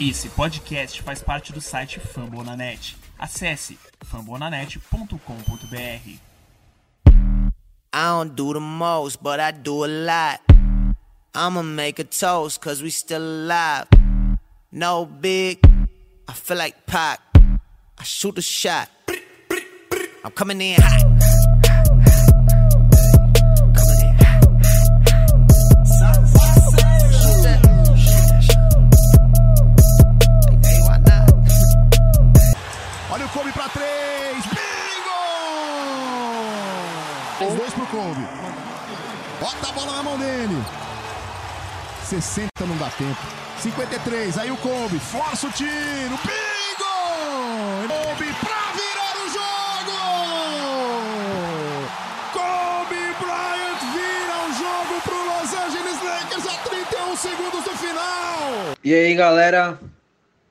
Esse podcast faz parte do site Fambonanet. Acesse fambonanet.com.br. I don't do the most, but I do a lot. I'ma make a toast, cause we still alive. No big, I feel like Pac. I shoot a shot. I'm coming in hot. Bota a bola na mão dele. 60 não dá tempo. 53, aí o Kobe. Força o tiro. Bingo! Kobe pra virar o jogo! Kobe Bryant vira o jogo pro Los Angeles Lakers a 31 segundos do final. E aí, galera?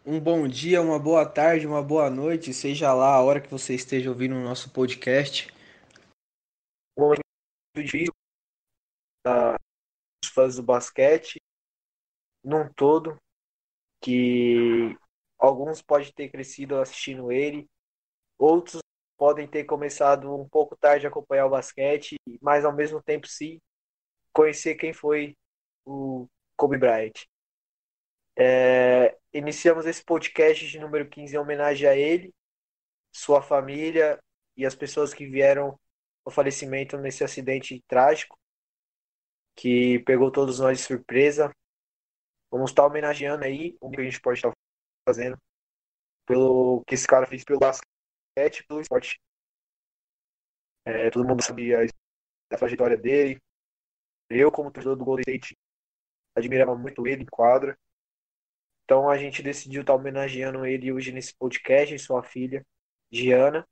Um bom dia, uma boa tarde, uma boa noite, seja lá a hora que você esteja ouvindo o nosso podcast. Um momento para os fãs do basquete, num todo, que alguns podem ter crescido assistindo ele, outros podem ter começado um pouco tarde a acompanhar o basquete, mas ao mesmo tempo sim conhecer quem foi o Kobe Bryant. É, iniciamos esse podcast de número 15 em homenagem a ele, sua família e as pessoas que vieram ao falecimento nesse acidente trágico que pegou todos nós de surpresa. Vamos estar homenageando aí o que a gente pode estar fazendo pelo que esse cara fez pelo basquete, pelo esporte. É, todo mundo sabia a trajetória dele. Eu, como torcedor do Golden State, admirava muito ele em quadra. Então a gente decidiu estar homenageando ele hoje nesse podcast, sua filha, Giana.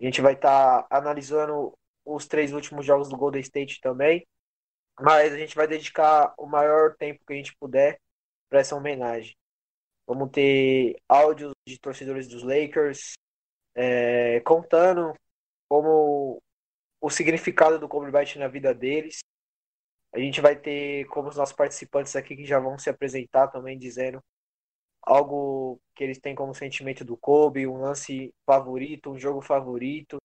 A gente vai estar analisando os três últimos jogos do Golden State também, mas a gente vai dedicar o maior tempo que a gente puder para essa homenagem. Vamos ter áudios de torcedores dos Lakers é, contando como o significado do Kobe Bryant na vida deles. A gente vai ter como os nossos participantes aqui que já vão se apresentar também dizendo algo que eles têm como sentimento do Kobe, um lance favorito, um jogo favorito,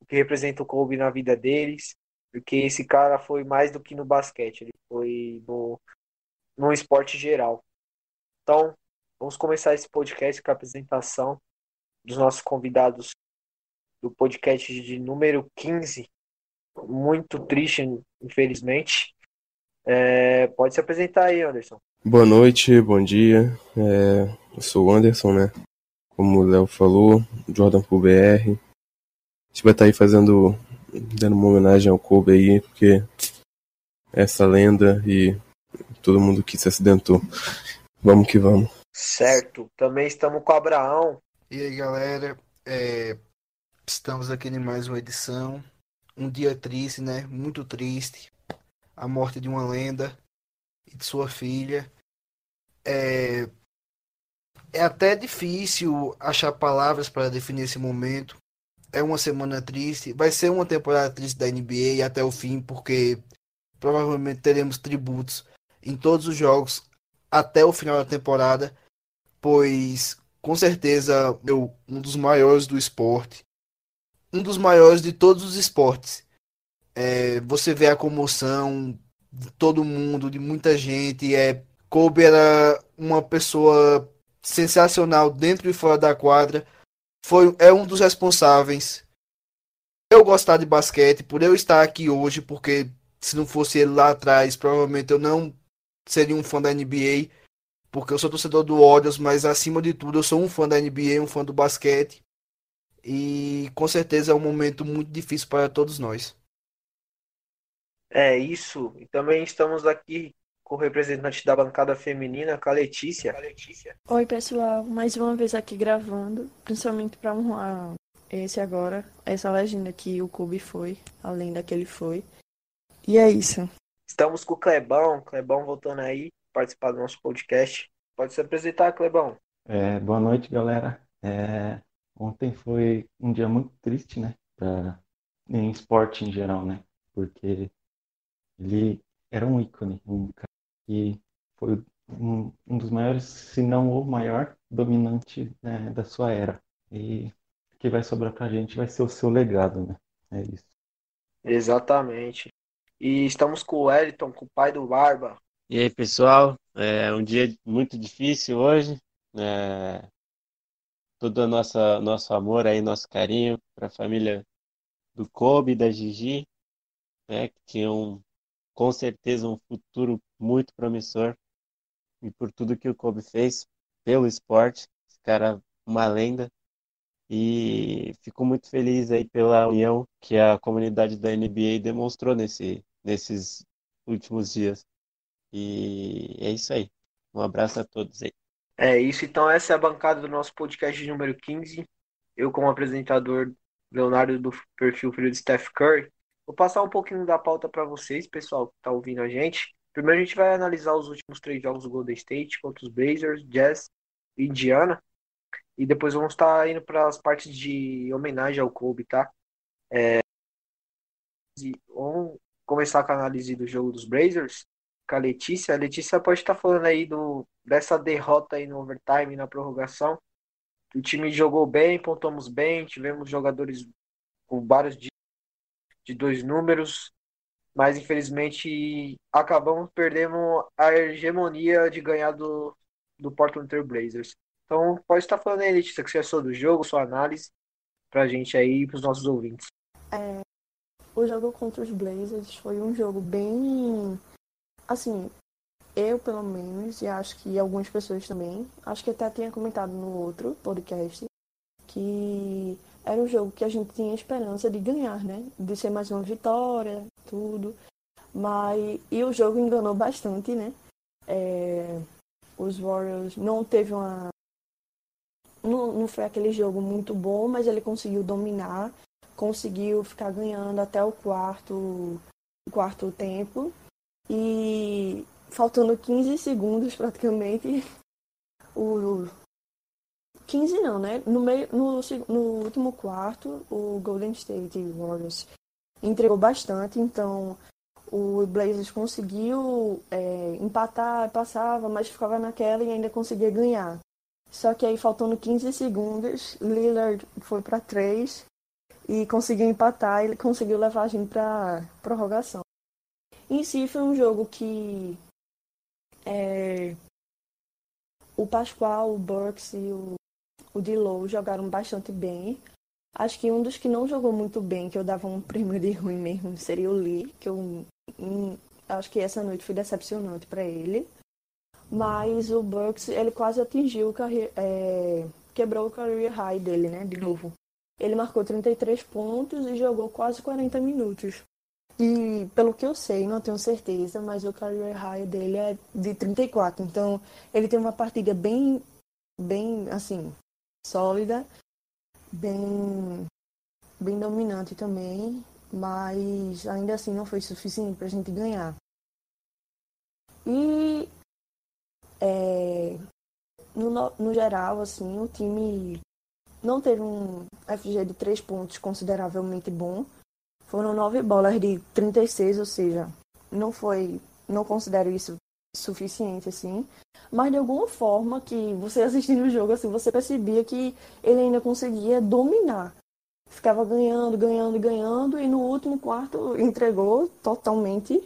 o que representa o Kobe na vida deles, porque esse cara foi mais do que no basquete, ele foi no, no esporte geral. Então, vamos começar esse podcast com a apresentação dos nossos convidados do podcast de número 15. Muito triste, infelizmente. É, pode se apresentar aí, Anderson. Boa noite, bom dia. É, eu sou o Anderson, né? Como o Léo falou, Jordan pro BR. A gente vai estar aí fazendo, dando uma homenagem ao Kobe aí, porque essa lenda e todo mundo que se acidentou. Vamos que vamos. Certo. Também estamos com o Abraão. E aí, galera, é, estamos aqui em mais uma edição. Um dia triste, né? Muito triste. A morte de uma lenda e de sua filha. É, é até difícil achar palavras para definir esse momento. É uma semana triste. Vai ser uma temporada triste da NBA até o fim, porque provavelmente teremos tributos em todos os jogos até o final da temporada, pois com certeza eu, um dos maiores do esporte, um dos maiores de todos os esportes. É, você vê a comoção de todo mundo, de muita gente. É, Kobe era uma pessoa sensacional dentro e fora da quadra. Foi, é um dos responsáveis. Eu gostar de basquete, por eu estar aqui hoje, porque se não fosse ele lá atrás, provavelmente eu não seria um fã da NBA, porque eu sou torcedor do Warriors, mas acima de tudo eu sou um fã da NBA, um fã do basquete. E com certeza é um momento muito difícil para todos nós. É isso. E também estamos aqui com o representante da bancada feminina, com a Letícia. Oi, pessoal, mais uma vez aqui gravando, principalmente para honrar esse agora, essa legenda que o Kobe foi, além da que ele foi. E é isso. Estamos com o Clebão, Clebão voltando aí, participar do nosso podcast. Pode se apresentar, Clebão. É, boa noite, galera. É, ontem foi um dia muito triste, né? Pra, em esporte em geral, né? Porque ele era um ícone, um cara que foi um, um dos maiores, se não o maior dominante né, da sua era. E o que vai sobrar pra gente vai ser o seu legado, né? É isso. Exatamente. E estamos com o Wellington, com o pai do Barba. E aí, pessoal? É um dia muito difícil hoje. É... Todo o nosso, nosso amor aí, nosso carinho para a família do Kobe da Gigi, né, que tinham com certeza um futuro muito promissor. E por tudo que o Kobe fez pelo esporte, esse cara uma lenda. E fico muito feliz aí pela união que a comunidade da NBA demonstrou nesse, nesses últimos dias. E é isso aí. Um abraço a todos aí. É isso, então essa é a bancada do nosso podcast número 15. Eu, como apresentador, Leonardo do perfil Filho de Steph Curry, vou passar um pouquinho da pauta para vocês, pessoal que está ouvindo a gente. Primeiro a gente vai analisar os últimos três jogos do Golden State contra os Blazers, Jazz e Indiana. E depois vamos estar tá indo para as partes de homenagem ao Kobe, tá? É... Vamos começar com a análise do jogo dos Blazers com a Letícia. A Letícia pode estar falando aí do, dessa derrota aí no overtime, na prorrogação. O time jogou bem, pontuamos bem, tivemos jogadores com vários de, de dois números, mas infelizmente acabamos perdendo a hegemonia de ganhar do, do Portland Trail Blazers. Então pode estar falando aí, Letícia, que você achou do jogo, sua análise pra gente aí e pros nossos ouvintes. É, o jogo contra os Blazers foi um jogo bem assim, eu pelo menos, e acho que algumas pessoas também, acho que até tinha comentado no outro podcast, que era um jogo que a gente tinha esperança de ganhar, né? De ser mais uma vitória, tudo. Mas. E o jogo enganou bastante, né? É... Os Warriors não teve uma. Não, não foi aquele jogo muito bom, mas ele conseguiu dominar, conseguiu ficar ganhando até o quarto, quarto tempo. E faltando 15 segundos praticamente, o 15 não, né? No, meio, no, no último quarto, o Golden State Warriors entregou bastante, então o Blazers conseguiu é, empatar, passava, mas ficava naquela e ainda conseguia ganhar. Só que aí, faltando 15 segundos, Lillard foi para 3 e conseguiu empatar e conseguiu levar a gente para prorrogação. Em si foi um jogo que é, o Pascoal, o Burks e o, o Dilow jogaram bastante bem. Acho que um dos que não jogou muito bem, que eu dava um prêmio de ruim mesmo, seria o Lee, que eu hum, acho que essa noite foi decepcionante para ele. Mas o Burks, ele quase atingiu o career, é, quebrou o career high dele, né, de novo. Ele marcou 33 pontos e jogou quase 40 minutos. E pelo que eu sei, não tenho certeza, mas o career high dele é de 34. Então, ele tem uma partida bem, bem, assim, sólida, bem, bem dominante também, mas ainda assim não foi suficiente para a gente ganhar. E, é, no, no geral, assim, o time não teve um FG de 3 pontos consideravelmente bom foram nove bolas de 36, ou seja, não foi, não considero isso suficiente assim, mas de alguma forma que você assistindo o jogo assim, você percebia que ele ainda conseguia dominar. Ficava ganhando, ganhando, ganhando e no último quarto entregou totalmente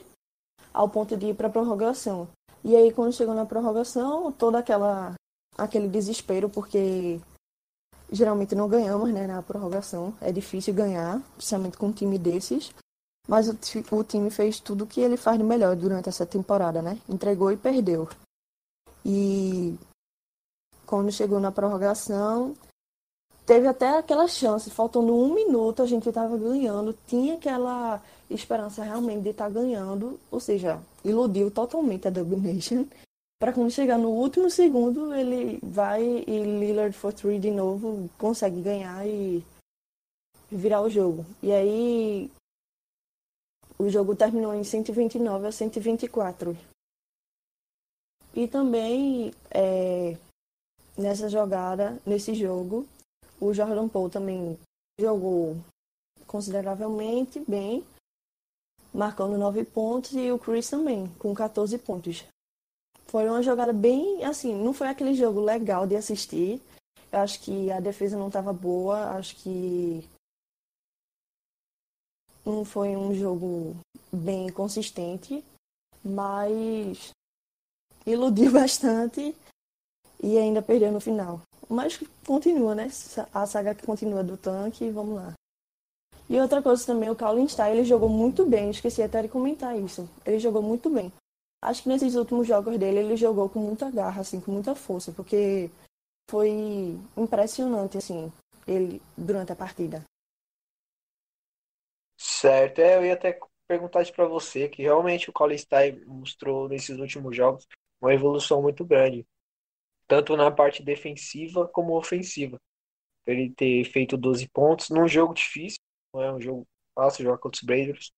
ao ponto de ir para a prorrogação. E aí quando chegou na prorrogação, toda aquela aquele desespero porque geralmente não ganhamos né, na prorrogação. É difícil ganhar, principalmente com um time desses. Mas o, o time fez tudo o que ele faz de melhor durante essa temporada, né? Entregou e perdeu. E quando chegou na prorrogação, teve até aquela chance, faltando um minuto, a gente estava ganhando, tinha aquela esperança realmente de estar tá ganhando, ou seja, iludiu totalmente a Domination para quando chegar no último segundo ele vai e Lillard for three de novo consegue ganhar e virar o jogo. E aí o jogo terminou em 129 a 124. E também é, nessa jogada, nesse jogo, o Jordan Poole também jogou consideravelmente bem, marcando 9 pontos, e o Chris também, com 14 pontos. Foi uma jogada bem, assim, não foi aquele jogo legal de assistir. Eu acho que a defesa não estava boa, acho que não foi um jogo bem consistente, mas iludiu bastante e ainda perdeu no final. Mas continua, né? A saga que continua do tanque, vamos lá. E outra coisa também, o Colin Stein, ele jogou muito bem, esqueci até de comentar isso. Ele jogou muito bem. Acho que nesses últimos jogos dele, ele jogou com muita garra, assim, com muita força, porque foi impressionante, assim, ele durante a partida. Certo, é, eu ia até perguntar isso para você, que realmente o Stein mostrou nesses últimos jogos uma evolução muito grande, tanto na parte defensiva como ofensiva. Ele ter feito 12 pontos num jogo difícil, não é um jogo fácil jogar contra os Blazers.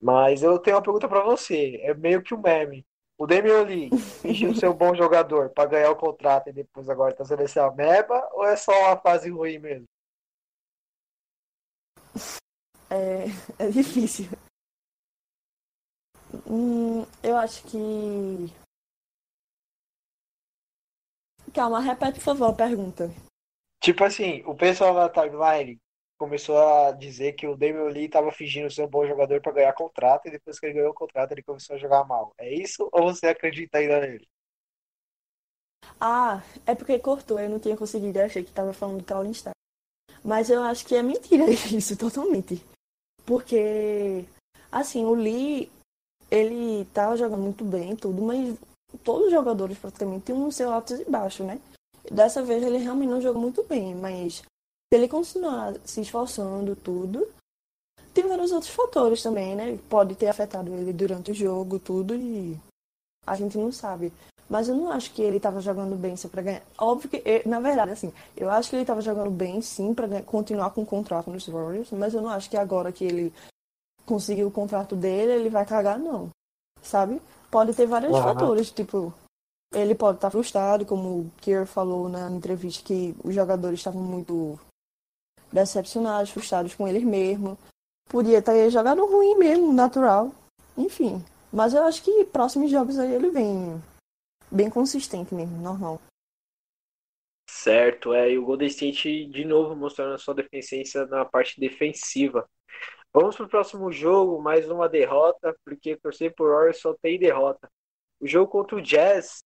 Mas eu tenho uma pergunta para você. É meio que um meme. O Damian Lee fingiu ser um bom jogador para ganhar o contrato e depois agora tá sendo esse ameba ou é só uma fase ruim mesmo? É, é difícil. Hum, eu acho que. Calma, repete por favor a pergunta. Tipo assim, o pessoal na timeline começou a dizer que o Damian Lee estava fingindo ser um bom jogador para ganhar contrato e depois que ele ganhou o contrato ele começou a jogar mal. É isso ou você acredita ainda nele? Ah, é porque cortou, eu não tinha conseguido, eu achei que estava falando do Stein. Mas eu acho que é mentira isso, totalmente. Porque, assim, o Lee, ele tava jogando muito bem tudo, mas todos os jogadores praticamente tinham um seu altos e baixos, né? Dessa vez ele realmente não jogou muito bem, mas se ele continuar se esforçando tudo, tem vários outros fatores também, né? Pode ter afetado ele durante o jogo, tudo, e a gente não sabe. Mas eu não acho que ele estava jogando bem só para ganhar. Óbvio que, na verdade, assim, eu acho que ele estava jogando bem sim para continuar com o contrato nos Warriors, mas eu não acho que agora que ele conseguiu o contrato dele, ele vai cagar, não. Sabe? Pode ter vários uhum. fatores, tipo, ele pode estar tá frustrado, como o Kier falou na entrevista, que os jogadores estavam muito decepcionados, frustrados com eles mesmos. Podia ter jogado ruim mesmo, natural. Enfim. Mas eu acho que próximos jogos aí ele vem bem consistente mesmo, normal. Certo, é, e o Golden State de novo mostrando a sua defensência na parte defensiva. Vamos para o próximo jogo, mais uma derrota, porque torcer por Warriors só tem derrota. O jogo contra o Jazz,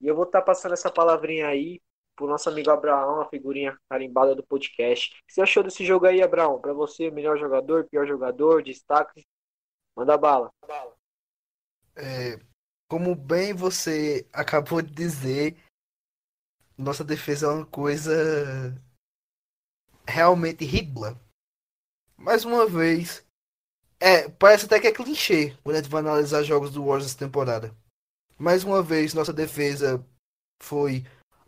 e eu vou estar tá passando essa palavrinha aí pro nosso amigo Abraão, a figurinha carimbada do podcast. O que você achou desse jogo aí, Abraão? Para você, melhor jogador, pior jogador, destaque? Manda bala. É, como bem você acabou de dizer, nossa defesa é uma coisa realmente ridícula. Mais uma vez, é, parece até que é clichê quando a gente vai analisar jogos do Warriors essa temporada. Mais uma vez, nossa defesa foi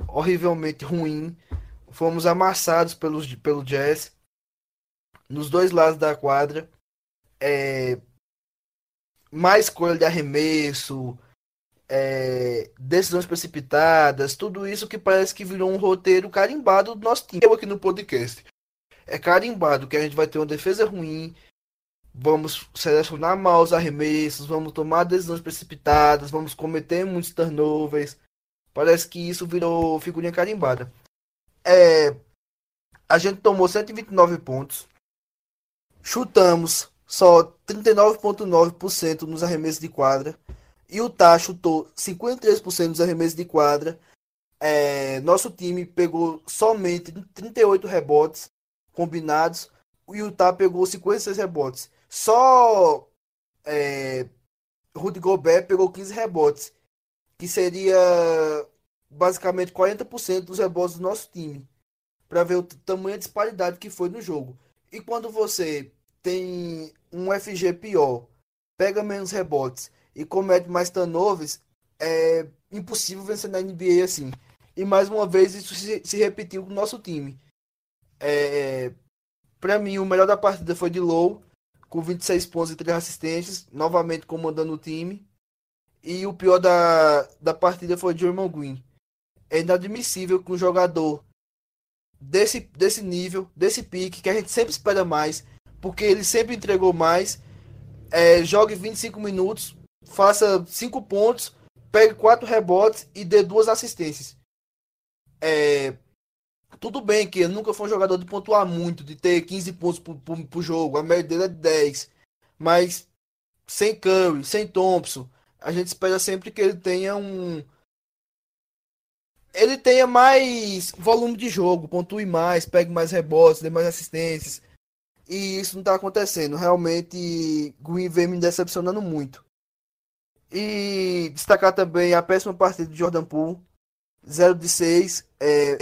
horrivelmente ruim. Fomos amassados pelos, pelo Jazz nos dois lados da quadra. É, mais coisa de arremesso, é, decisões precipitadas, tudo isso que parece que virou um roteiro carimbado do nosso time. Eu aqui no podcast. É carimbado que a gente vai ter uma defesa ruim, vamos selecionar mal os arremessos, vamos tomar decisões precipitadas, vamos cometer muitos turnovers. Parece que isso virou figurinha carimbada. É, a gente tomou 129 pontos. Chutamos só 39,9% nos arremessos de quadra. E o Tá chutou 53% dos arremessos de quadra. É, nosso time pegou somente 38 rebotes combinados. E o Tá pegou 56 rebotes. Só é, Rudy Gobert pegou 15 rebotes que seria basicamente 40% dos rebotes do nosso time, para ver o tamanho da disparidade que foi no jogo. E quando você tem um FG pior, pega menos rebotes e comete mais turnovers, é impossível vencer na NBA assim. E mais uma vez isso se, se repetiu com o nosso time. É, para mim, o melhor da partida foi de Low, com 26 pontos e 3 assistências, novamente comandando o time. E o pior da, da partida foi Jermon Green. É inadmissível que um jogador desse, desse nível, desse pique, que a gente sempre espera mais, porque ele sempre entregou mais, é, jogue 25 minutos, faça 5 pontos, pegue quatro rebotes e dê duas assistências. É, tudo bem que ele nunca foi um jogador de pontuar muito, de ter 15 pontos por, por, por jogo, a média dele é de 10. Mas sem Curry, sem Thompson, a gente espera sempre que ele tenha um. Ele tenha mais volume de jogo, pontue mais, pegue mais rebotes, dê mais assistências. E isso não está acontecendo. Realmente, Green vem me decepcionando muito. E destacar também a péssima partida de Jordan Poole. 0 de 6. É...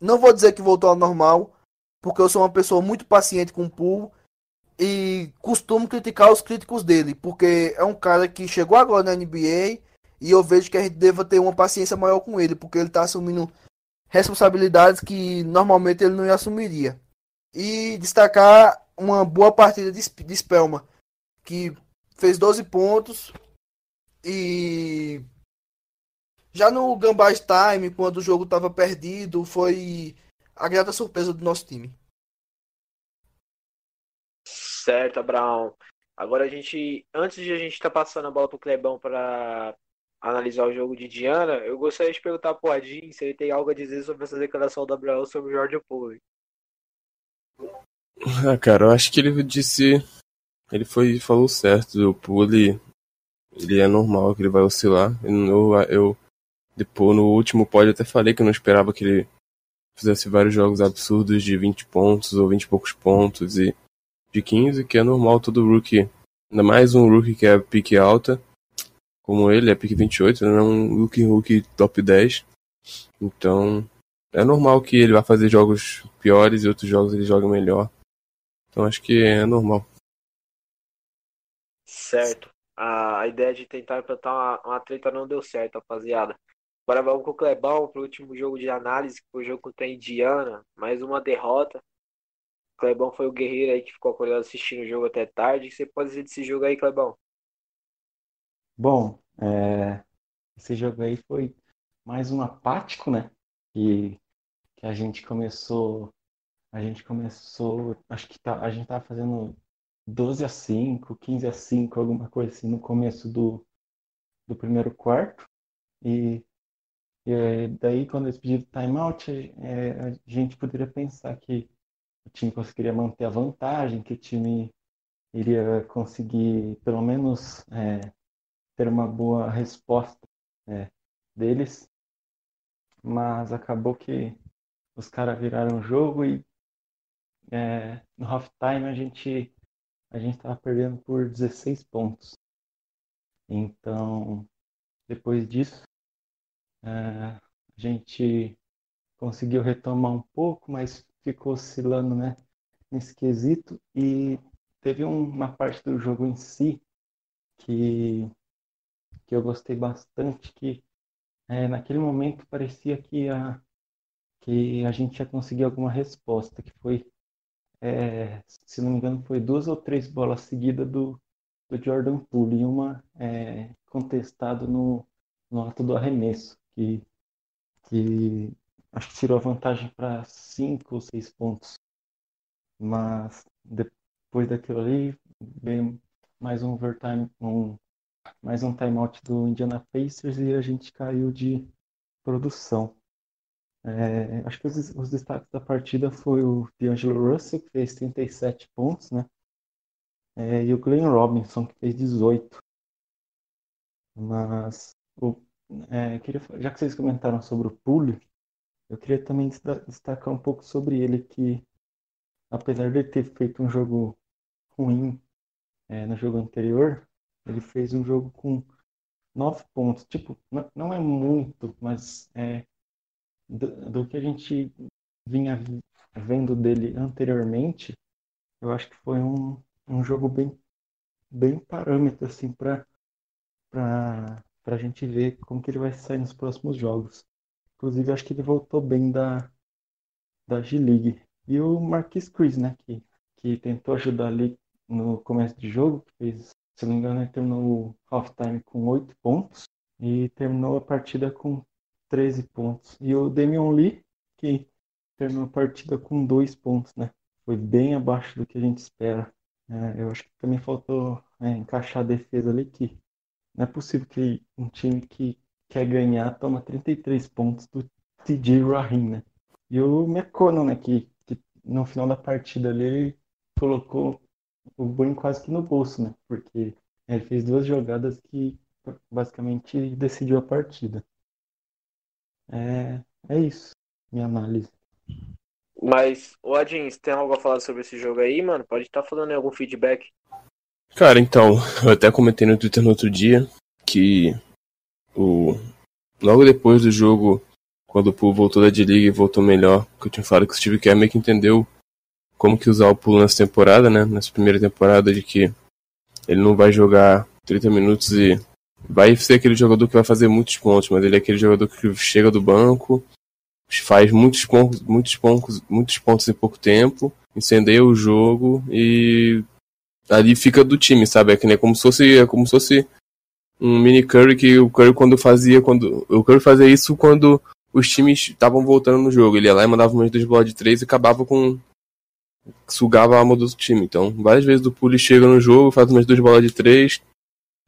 Não vou dizer que voltou ao normal, porque eu sou uma pessoa muito paciente com o Poole e costumo criticar os críticos dele, porque é um cara que chegou agora na NBA e eu vejo que a gente deva ter uma paciência maior com ele, porque ele está assumindo responsabilidades que normalmente ele não assumiria. E destacar uma boa partida de, de Spelman, que fez 12 pontos e já no Gambás Time, quando o jogo estava perdido, foi a grata surpresa do nosso time. Certo, Abraão. Agora a gente, antes de a gente estar tá passando a bola pro Clebão para analisar o jogo de Diana, eu gostaria de perguntar pro Adin se ele tem algo a dizer sobre essa declaração do Abraão sobre o Jorge Poole. Ah, cara, eu acho que ele disse. Ele foi falou certo. O Poole. Ele é normal que ele vai oscilar. Eu, eu depois, no último eu até falei que eu não esperava que ele fizesse vários jogos absurdos de 20 pontos ou 20 e poucos pontos e de 15, que é normal todo rookie. Ainda mais um rookie que é pique alta, como ele, é pique 28, não é um rookie rookie top 10. Então, é normal que ele vá fazer jogos piores e outros jogos ele joga melhor. Então acho que é normal. Certo. A, a ideia de tentar implantar uma, uma treta não deu certo, rapaziada. Agora vamos com o Clebão pro último jogo de análise, que foi o jogo contra a Indiana. Mais uma derrota. O Clebão foi o guerreiro aí que ficou acordado assistindo o jogo até tarde. O que você pode dizer desse jogo aí, Clebão? Bom, é... esse jogo aí foi mais um apático, né? Que, que a gente começou. A gente começou. Acho que tá, a gente tava fazendo 12 a 5, 15 a 5, alguma coisa assim no começo do, do primeiro quarto. E e daí, quando eles pediram timeout, é, a gente poderia pensar que o time conseguiria manter a vantagem, que o time iria conseguir, pelo menos, é, ter uma boa resposta é, deles. Mas acabou que os caras viraram o jogo e é, no halftime a gente a gente estava perdendo por 16 pontos. Então, depois disso, é, a gente conseguiu retomar um pouco, mas ficou oscilando né, nesse quesito. E teve uma parte do jogo em si que, que eu gostei bastante, que é, naquele momento parecia que a, que a gente ia conseguir alguma resposta, que foi, é, se não me engano, foi duas ou três bolas seguidas do, do Jordan Poole e uma é, contestado no, no ato do arremesso que, que acho que tirou a vantagem para 5 ou 6 pontos. Mas depois daquilo ali, veio mais um overtime, um, mais um timeout do Indiana Pacers e a gente caiu de produção. É, acho que os, os, destaques da partida foi o D'Angelo Russell, que fez 37 pontos, né? É, e o Glenn Robinson, que fez 18. Mas o é, queria, já que vocês comentaram sobre o Pulho, eu queria também destacar um pouco sobre ele, que apesar de ter feito um jogo ruim é, no jogo anterior, ele fez um jogo com nove pontos. Tipo, não, não é muito, mas é, do, do, que a gente vinha vendo dele anteriormente, eu acho que foi um, um jogo bem, bem parâmetro assim, para para a gente ver como que ele vai sair nos próximos jogos. Inclusive, acho que ele voltou bem da, da G-League. E o Marquis Chris, né, que, que tentou ajudar ali no começo de jogo, que fez, se não me engano, ele terminou o halftime com 8 pontos e terminou a partida com 13 pontos. E o Damian Lee, que terminou a partida com 2 pontos, né? Foi bem abaixo do que a gente espera. É, eu acho que também faltou é, encaixar a defesa ali, que não é possível que um time que quer ganhar, toma 33 pontos do TJ Rahim, né? E o McConnell, né, que, que no final da partida ali ele colocou o Boeing quase que no bolso, né? Porque ele fez duas jogadas que basicamente decidiu a partida. É, é isso, minha análise. Mas, o Adins, tem algo a falar sobre esse jogo aí, mano? Pode estar tá falando algum feedback. Cara, então, eu até comentei no Twitter no outro dia que o logo depois do jogo, quando o Poole voltou da D-League e voltou melhor, que eu tinha falado que o Steve Kerr meio que entendeu como que usar o Poole nessa temporada, né? Nessa primeira temporada de que ele não vai jogar 30 minutos e vai ser aquele jogador que vai fazer muitos pontos, mas ele é aquele jogador que chega do banco, faz muitos pontos, muitos pontos, muitos pontos em pouco tempo, incendeia o jogo e ali fica do time, sabe? É que nem como se fosse, é como se fosse um mini Curry que o Curry quando fazia, quando o Curry fazia isso quando os times estavam voltando no jogo, ele ia lá e mandava umas duas bolas de três e acabava com sugava a alma do time. Então, várias vezes o Puli chega no jogo, faz umas duas bolas de três,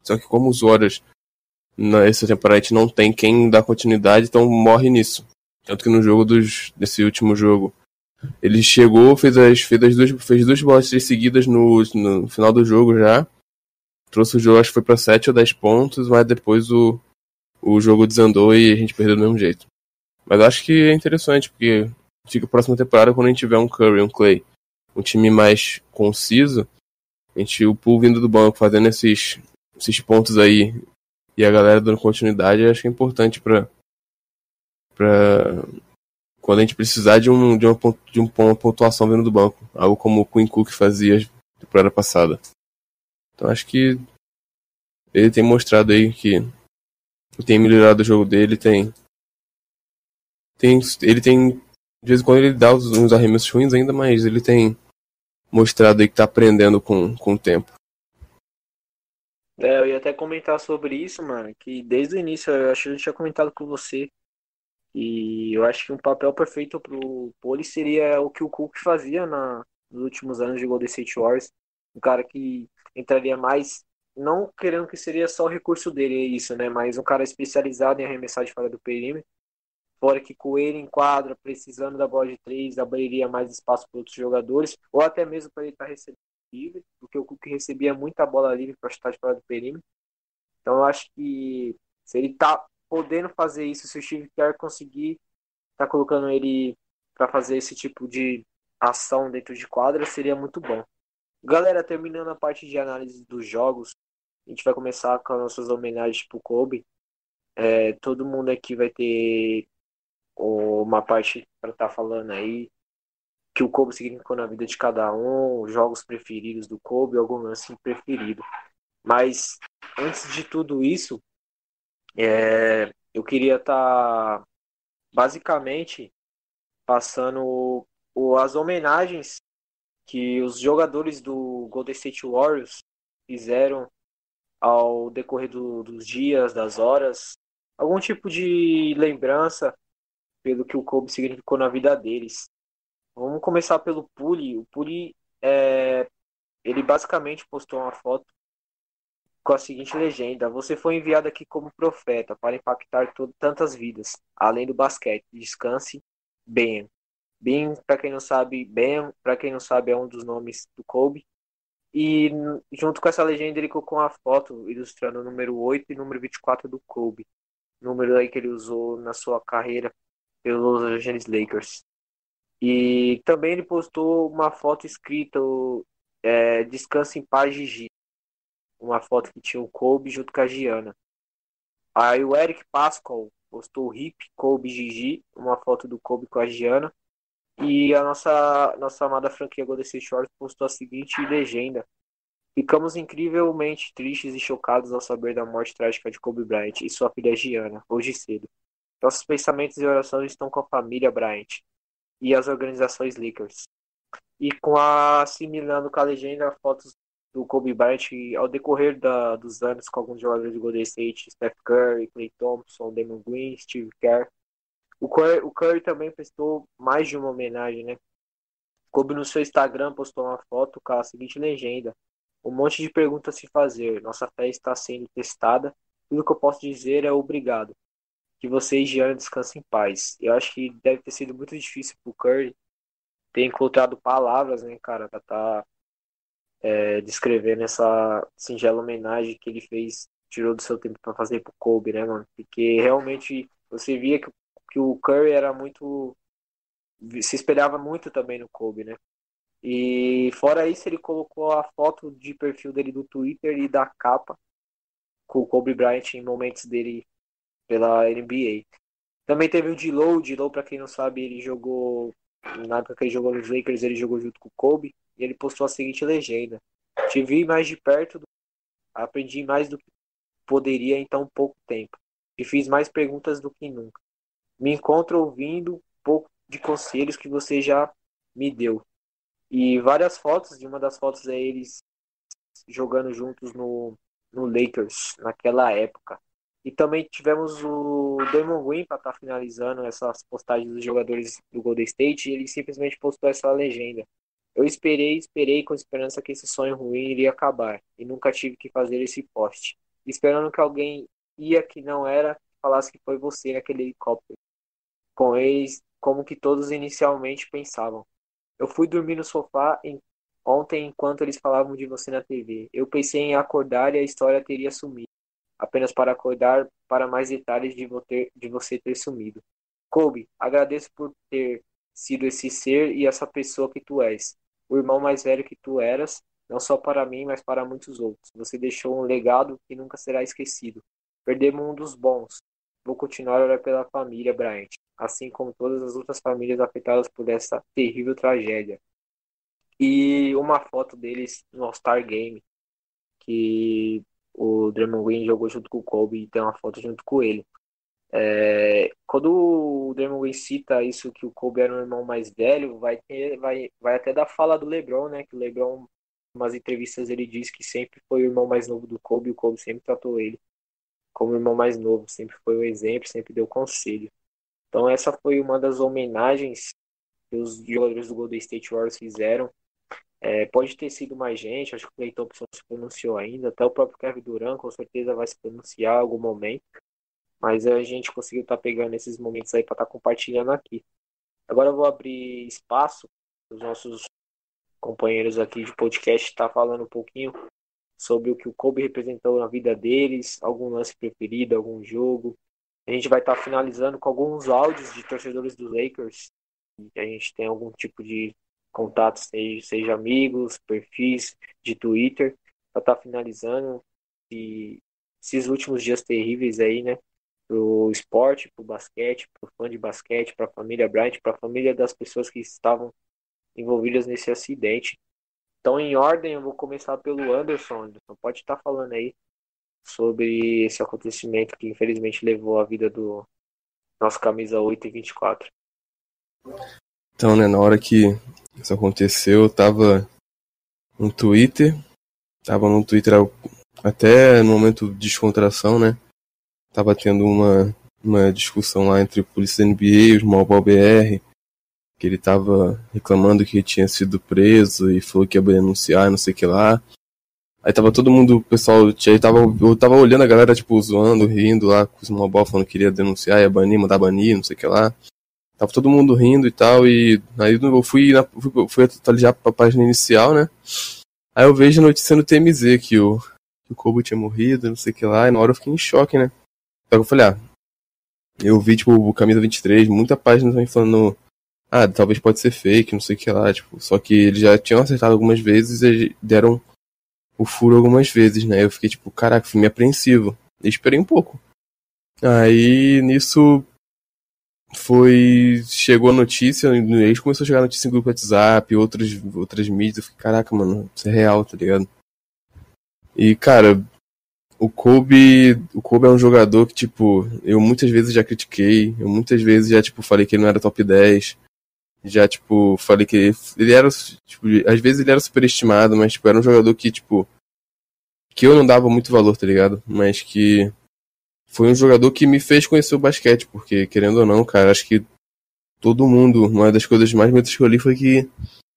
só que como os horas nessa temporada a gente não tem quem dá continuidade, então morre nisso. Tanto que no jogo dos, desse último jogo, ele chegou, fez as, fez as duas, fez duas bolas seguidas no, no final do jogo já. Trouxe o jogo, acho que foi para 7 ou 10 pontos, mas depois o, o jogo desandou e a gente perdeu do mesmo jeito. Mas acho que é interessante, porque fica a próxima temporada quando a gente tiver um Curry, um Clay, um time mais conciso, a gente, o pool vindo do banco, fazendo esses, esses pontos aí e a galera dando continuidade, acho que é importante para para quando a gente precisar de, um, de, uma, de uma pontuação vindo do banco, algo como o Quinn Cook fazia na temporada passada. Então acho que ele tem mostrado aí que tem melhorado o jogo dele, tem tem ele tem de vez em quando ele dá uns arremessos ruins ainda, mas ele tem mostrado aí que tá aprendendo com, com o tempo. É, eu ia até comentar sobre isso, mano, que desde o início eu acho que eu tinha comentado com você. E eu acho que um papel perfeito pro Poli seria o que o Cook fazia na, nos últimos anos de Golden State Warriors. Um cara que entraria mais, não querendo que seria só o recurso dele, é isso, né? Mas um cara especializado em arremessar de fora do perímetro. Fora que com ele em quadra, precisando da bola de três, abriria mais espaço para outros jogadores, ou até mesmo para ele estar tá recebendo livre, porque o Cook recebia muita bola livre para chutar de fora do perímetro. Então eu acho que se ele tá podendo fazer isso, se o Steve Kerr conseguir tá colocando ele para fazer esse tipo de ação dentro de quadra, seria muito bom. Galera, terminando a parte de análise dos jogos, a gente vai começar com as nossas homenagens pro Kobe. É, todo mundo aqui vai ter uma parte para estar tá falando aí que o Kobe significou na vida de cada um, jogos preferidos do Kobe, algum lance preferido. Mas antes de tudo isso, é, eu queria estar tá, basicamente passando o, as homenagens que os jogadores do Golden State Warriors fizeram ao decorrer do, dos dias, das horas, algum tipo de lembrança pelo que o Kobe significou na vida deles. Vamos começar pelo Puli. O Puli, é, ele basicamente postou uma foto com a seguinte legenda: Você foi enviado aqui como profeta para impactar tantas vidas, além do basquete. Descanse bem. Bem, para quem não sabe, bem, para quem não sabe, é um dos nomes do Kobe. E junto com essa legenda ele colocou uma foto ilustrando o número 8 e o número 24 do Kobe. Número aí que ele usou na sua carreira pelos Los Angeles Lakers. E também ele postou uma foto escrita é, em paz, Gigi uma foto que tinha o Kobe junto com a Giana. Aí o Eric Pascal postou o Hip, Kobe Gigi, uma foto do Kobe com a Giana. E a nossa, nossa amada franquia Golden State Warriors postou a seguinte legenda. Ficamos incrivelmente tristes e chocados ao saber da morte trágica de Kobe Bryant e sua filha Giana, hoje cedo. Nossos pensamentos e orações estão com a família Bryant e as organizações Lakers. E com a assimilando com a legenda fotos do Kobe Bryant ao decorrer da, dos anos com alguns jogadores do Golden State, Steph Curry, Klay Thompson, Damon Green, Steve Kerr. O Curry, o Curry também prestou mais de uma homenagem, né? Kobe no seu Instagram postou uma foto com a seguinte legenda: Um monte de perguntas a se fazer. Nossa fé está sendo testada. Tudo que eu posso dizer é obrigado. Que você e Gianna descansem em paz. Eu acho que deve ter sido muito difícil pro Curry ter encontrado palavras, né, cara, pra tá é, descrevendo essa singela homenagem que ele fez, tirou do seu tempo para fazer pro Kobe, né, mano? Porque realmente você via que, que o Curry era muito. se espelhava muito também no Kobe, né? E fora isso, ele colocou a foto de perfil dele do Twitter e da capa com o Kobe Bryant em momentos dele pela NBA. Também teve o D-Low, o D-Low, pra quem não sabe, ele jogou, na época que ele jogou nos Lakers, ele jogou junto com o Kobe, e ele postou a seguinte legenda. Te vi mais de perto, do... aprendi mais do que poderia em tão pouco tempo. E fiz mais perguntas do que nunca. Me encontro ouvindo um pouco de conselhos que você já me deu. E várias fotos, de uma das fotos é eles jogando juntos no, no Lakers, naquela época. E também tivemos o Damon Green para estar tá finalizando essas postagens dos jogadores do Golden State e ele simplesmente postou essa legenda. Eu esperei, esperei com esperança que esse sonho ruim iria acabar e nunca tive que fazer esse poste. Esperando que alguém ia que não era falasse que foi você naquele helicóptero. Com eles, como que todos inicialmente pensavam. Eu fui dormir no sofá em... ontem enquanto eles falavam de você na TV. Eu pensei em acordar e a história teria sumido. Apenas para acordar para mais detalhes de, ter, de você ter sumido. Kobe, agradeço por ter sido esse ser e essa pessoa que tu és. O irmão mais velho que tu eras, não só para mim, mas para muitos outros. Você deixou um legado que nunca será esquecido. Perdemos um dos bons. Vou continuar a orar pela família Bryant assim como todas as outras famílias afetadas por essa terrível tragédia. E uma foto deles no All-Star Game, que o Draymond Green jogou junto com o Kobe e tem uma foto junto com ele. É, quando o Draymond Green cita isso que o Kobe era um irmão mais velho, vai ter, vai, vai até da fala do LeBron, né? Que o LeBron, em umas entrevistas, ele diz que sempre foi o irmão mais novo do Kobe, o Kobe sempre tratou ele como irmão mais novo, sempre foi o exemplo, sempre deu conselho. Então essa foi uma das homenagens que os jogadores do Golden State Warriors fizeram. É, pode ter sido mais gente, acho que o Clay se pronunciou ainda, até o próprio Kevin Durant com certeza vai se pronunciar em algum momento. Mas a gente conseguiu estar tá pegando esses momentos aí para estar tá compartilhando aqui. Agora eu vou abrir espaço para os nossos companheiros aqui de podcast estar tá falando um pouquinho sobre o que o Kobe representou na vida deles, algum lance preferido, algum jogo, a gente vai estar tá finalizando com alguns áudios de torcedores do Lakers. A gente tem algum tipo de contato, seja, amigos, perfis de Twitter, para estar tá finalizando e esses últimos dias terríveis aí, né? Pro esporte, pro basquete, pro fã de basquete, pra família Bryant, pra família das pessoas que estavam envolvidas nesse acidente. Então, em ordem, eu vou começar pelo Anderson. Anderson, pode estar tá falando aí sobre esse acontecimento que infelizmente levou a vida do nosso camisa 8 e 24. Então, né, na hora que isso aconteceu, eu tava no Twitter, tava no Twitter até no momento de descontração, né? Tava tendo uma, uma discussão lá entre o Polícia NBA e o Smallball BR, que ele tava reclamando que tinha sido preso e falou que ia denunciar, não sei o que lá. Aí tava todo mundo, o pessoal, aí tava, eu tava olhando a galera, tipo, zoando, rindo lá, com os mobile falando que queria denunciar, ia banir, mandar banir, não sei o que lá. Tava todo mundo rindo e tal, e aí eu fui, na, fui, fui atualizar pra página inicial, né? Aí eu vejo a notícia no TMZ que o, que o Kobo tinha morrido, não sei o que lá, e na hora eu fiquei em choque, né? Então eu falei, ah, eu vi, tipo, o Camisa 23, muita página também falando, ah, talvez pode ser fake, não sei o que lá, tipo, só que eles já tinham acertado algumas vezes e deram o furo algumas vezes, né? Eu fiquei tipo, caraca, fui me apreensivo. E esperei um pouco. Aí nisso foi. Chegou a notícia, eles começou a chegar a notícia em grupo WhatsApp, outras, outras mídias. Eu fiquei, caraca, mano, isso é real, tá ligado? E, cara, o Kobe. O Kobe é um jogador que, tipo, eu muitas vezes já critiquei, eu muitas vezes já, tipo, falei que ele não era top 10 já, tipo, falei que ele era, tipo, às vezes ele era superestimado, mas, tipo, era um jogador que, tipo, que eu não dava muito valor, tá ligado? Mas que foi um jogador que me fez conhecer o basquete, porque, querendo ou não, cara, acho que todo mundo, uma das coisas mais bonitas que eu li foi que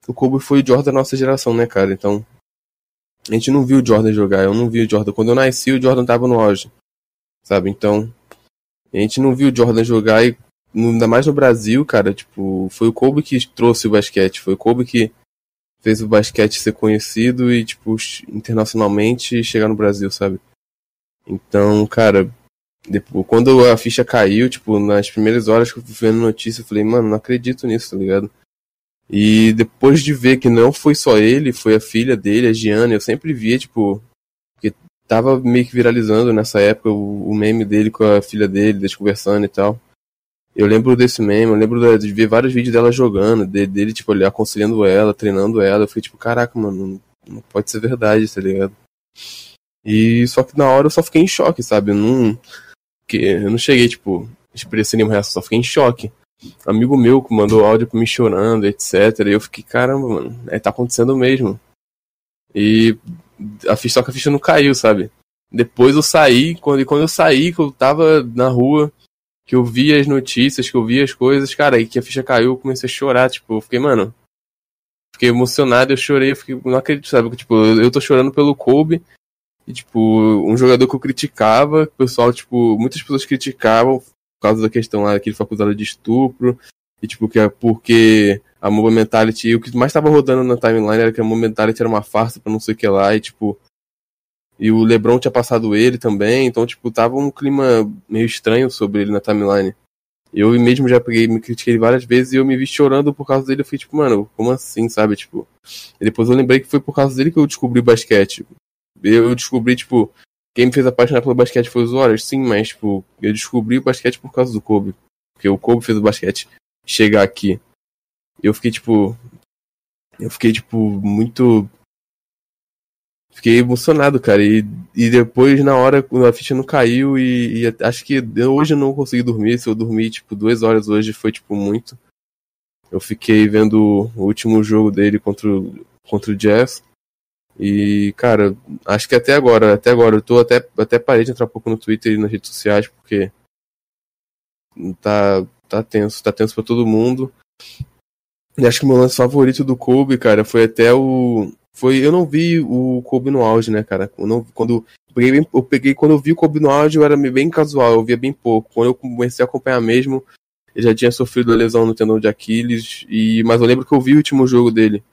o Kobe foi o Jordan da nossa geração, né, cara? Então, a gente não viu o Jordan jogar, eu não vi o Jordan. Quando eu nasci, o Jordan tava no auge, sabe? Então, A gente não viu o Jordan jogar e ainda mais no Brasil, cara, tipo, foi o Kobe que trouxe o basquete, foi o Kobe que fez o basquete ser conhecido e, tipo, internacionalmente chegar no Brasil, sabe? Então, cara, depois, quando a ficha caiu, tipo, nas primeiras horas que eu fui vendo notícia, eu falei, mano, não acredito nisso, tá ligado? E depois de ver que não foi só ele, foi a filha dele, a Gianna, eu sempre via, tipo, que tava meio que viralizando nessa época o, o meme dele com a filha dele, eles conversando e tal. Eu lembro desse meme, eu lembro de ver vários vídeos dela jogando, dele, tipo, ali, aconselhando ela, treinando ela. Eu fiquei tipo, caraca, mano, não pode ser verdade, tá ligado? E só que na hora eu só fiquei em choque, sabe? Eu não, que, eu não cheguei, tipo, expressando nenhuma reação, só fiquei em choque. Amigo meu que mandou áudio pra mim chorando, etc. E eu fiquei, caramba, mano, é, tá acontecendo mesmo. E a ficha, só que a ficha não caiu, sabe? Depois eu saí, quando, quando eu saí, que eu tava na rua, que eu vi as notícias, que eu vi as coisas, cara, aí que a ficha caiu, eu comecei a chorar, tipo, eu fiquei, mano, fiquei emocionado, eu chorei, eu fiquei, não acredito, sabe? Tipo, eu tô chorando pelo Kobe, e, tipo, um jogador que eu criticava, o pessoal, tipo, muitas pessoas criticavam por causa da questão lá que ele foi acusado de estupro, e, tipo, que é porque a Mobile Mentality, o que mais tava rodando na timeline era que a Mobile Mentality era uma farsa pra não sei o que lá, e, tipo, e o LeBron tinha passado ele também, então, tipo, tava um clima meio estranho sobre ele na timeline. Eu mesmo já peguei, me critiquei várias vezes e eu me vi chorando por causa dele. Eu fui tipo, mano, como assim, sabe? Tipo, e depois eu lembrei que foi por causa dele que eu descobri basquete. Eu descobri, tipo, quem me fez apaixonar pelo basquete foi os Warriors, sim, mas, tipo, eu descobri o basquete por causa do Kobe. Porque o Kobe fez o basquete chegar aqui. Eu fiquei, tipo. Eu fiquei, tipo, muito fiquei emocionado, cara. E, e depois, na hora, a ficha não caiu, e, e acho que eu, hoje eu não consegui dormir. Se eu dormi, tipo, duas horas hoje, foi, tipo, muito. Eu fiquei vendo o último jogo dele contra o, contra o Jazz. E, cara, acho que até agora, até agora, eu tô até, até parei de entrar um pouco no Twitter e nas redes sociais, porque tá, tá tenso, tá tenso pra todo mundo. E acho que meu lance favorito do Kobe, cara, foi até o, foi eu não vi o Kobe no auge, né, cara? Eu não, quando eu peguei, eu peguei quando eu vi o Kobe no auge, eu era bem casual, eu via bem pouco. Quando eu comecei a acompanhar mesmo, ele já tinha sofrido a lesão no tendão de Aquiles e mas eu lembro que eu vi o último jogo dele.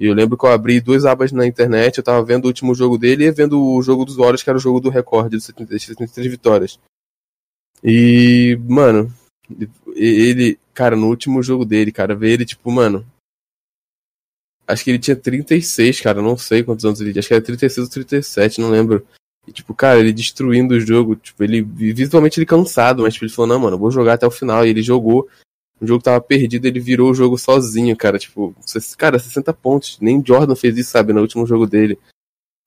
E eu lembro que eu abri duas abas na internet, eu tava vendo o último jogo dele e vendo o jogo dos Warriors, que era o jogo do recorde de 73 vitórias. E, mano, ele, cara, no último jogo dele, cara, ver ele, tipo, mano, Acho que ele tinha 36, cara. Não sei quantos anos ele tinha. Acho que era 36 ou 37, não lembro. E, tipo, cara, ele destruindo o jogo. Tipo, ele. Visualmente ele cansado, mas tipo, ele falou, não, mano, vou jogar até o final. E ele jogou. O jogo tava perdido, ele virou o jogo sozinho, cara. Tipo, cara, 60 pontos. Nem Jordan fez isso, sabe, no último jogo dele.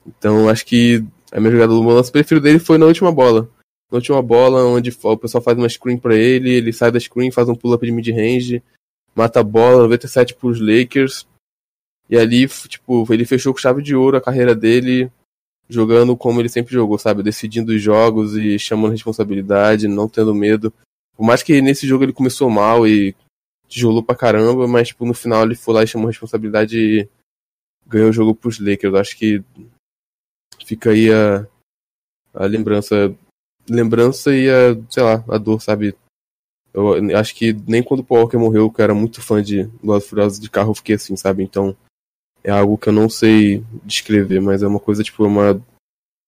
Então, acho que a minha jogada do lance preferido dele foi na última bola. Na última bola, onde o pessoal faz uma screen pra ele, ele sai da screen, faz um pull-up de mid-range, mata a bola, 97 pros Lakers. E ali, tipo, ele fechou com chave de ouro a carreira dele, jogando como ele sempre jogou, sabe? Decidindo os jogos e chamando responsabilidade, não tendo medo. Por mais que nesse jogo ele começou mal e tijolou pra caramba, mas tipo, no final ele foi lá e chamou responsabilidade e ganhou o jogo pros Lakers. Acho que fica aí a, a lembrança. Lembrança e a, sei lá, a dor, sabe? Eu acho que nem quando o Paul Walker morreu, que eu era muito fã de Velozes Furiosos de carro, eu fiquei assim, sabe? Então, é algo que eu não sei descrever, mas é uma coisa, tipo, uma.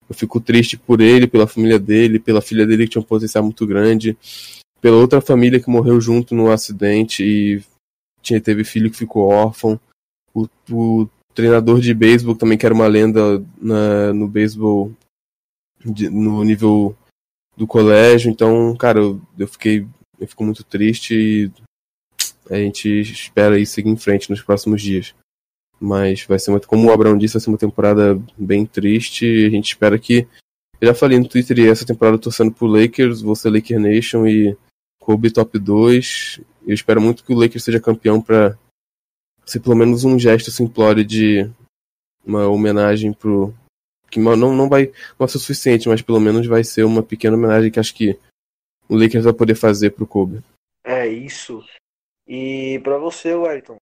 Eu fico triste por ele, pela família dele, pela filha dele que tinha um potencial muito grande, pela outra família que morreu junto no acidente e tinha, teve filho que ficou órfão, o, o treinador de beisebol também que era uma lenda na, no beisebol no nível do colégio, então, cara, eu, eu fiquei eu fico muito triste e a gente espera aí seguir em frente nos próximos dias. Mas vai ser como o Abraão disse, vai ser uma temporada bem triste. A gente espera que. Eu já falei no Twitter essa temporada torcendo pro Lakers, vou ser Laker Nation e Kobe top 2. Eu espero muito que o Lakers seja campeão para ser pelo menos um gesto simplório de uma homenagem pro. Que não, não vai não ser o suficiente, mas pelo menos vai ser uma pequena homenagem que acho que o Lakers vai poder fazer pro Kobe. É isso. E para você, Wellington,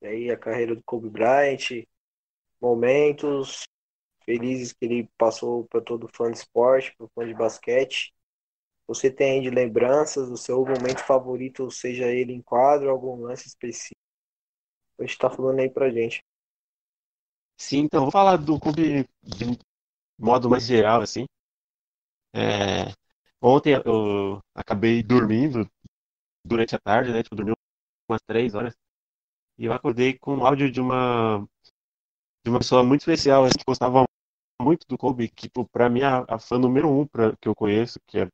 e aí a carreira do Kobe Bryant, momentos felizes que ele passou para todo fã de esporte, para fã de basquete. Você tem aí de lembranças, o seu momento favorito, seja ele em quadro, algum lance específico. A gente tá falando aí pra gente. Sim, então, vou falar do clube de modo mais geral, assim. É, ontem eu acabei dormindo durante a tarde, né? Tipo, dormi umas três horas. E eu acordei com um áudio de uma de uma pessoa muito especial, assim, que gostava muito do Kobe, que tipo, pra mim a, a fã número um pra, que eu conheço, que é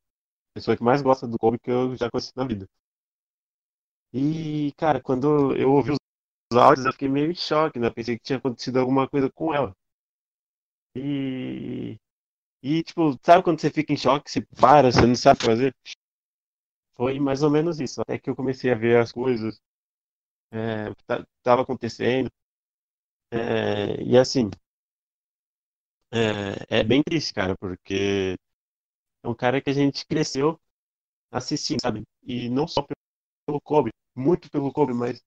pessoa que mais gosta do Kobe que eu já conheci na vida. E, cara, quando eu ouvi os áudios, eu fiquei meio em choque, né? Pensei que tinha acontecido alguma coisa com ela. E. E, tipo, sabe quando você fica em choque, você para, você não sabe o que fazer? Foi mais ou menos isso. Até que eu comecei a ver as coisas, é, que estava acontecendo. É, e assim, é, é bem triste, cara, porque é um cara que a gente cresceu assistindo, sabe? E não só pelo Kobe, muito pelo Kobe, mas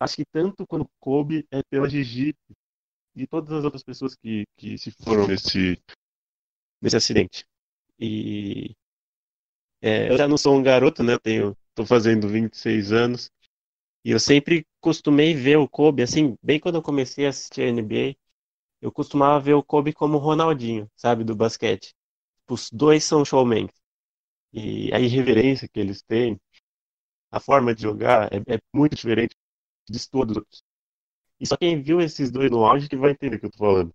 acho que tanto quando Kobe é pela Gigi e todas as outras pessoas que, que se foram nesse, nesse acidente. E é, eu já não sou um garoto, né? Tenho, tô fazendo 26 anos. E eu sempre costumei ver o Kobe, assim, bem quando eu comecei a assistir a NBA, eu costumava ver o Kobe como o Ronaldinho, sabe, do basquete. Os dois são showmen. E a irreverência que eles têm, a forma de jogar é, é muito diferente de todos. E só quem viu esses dois no auge que vai entender o que eu tô falando.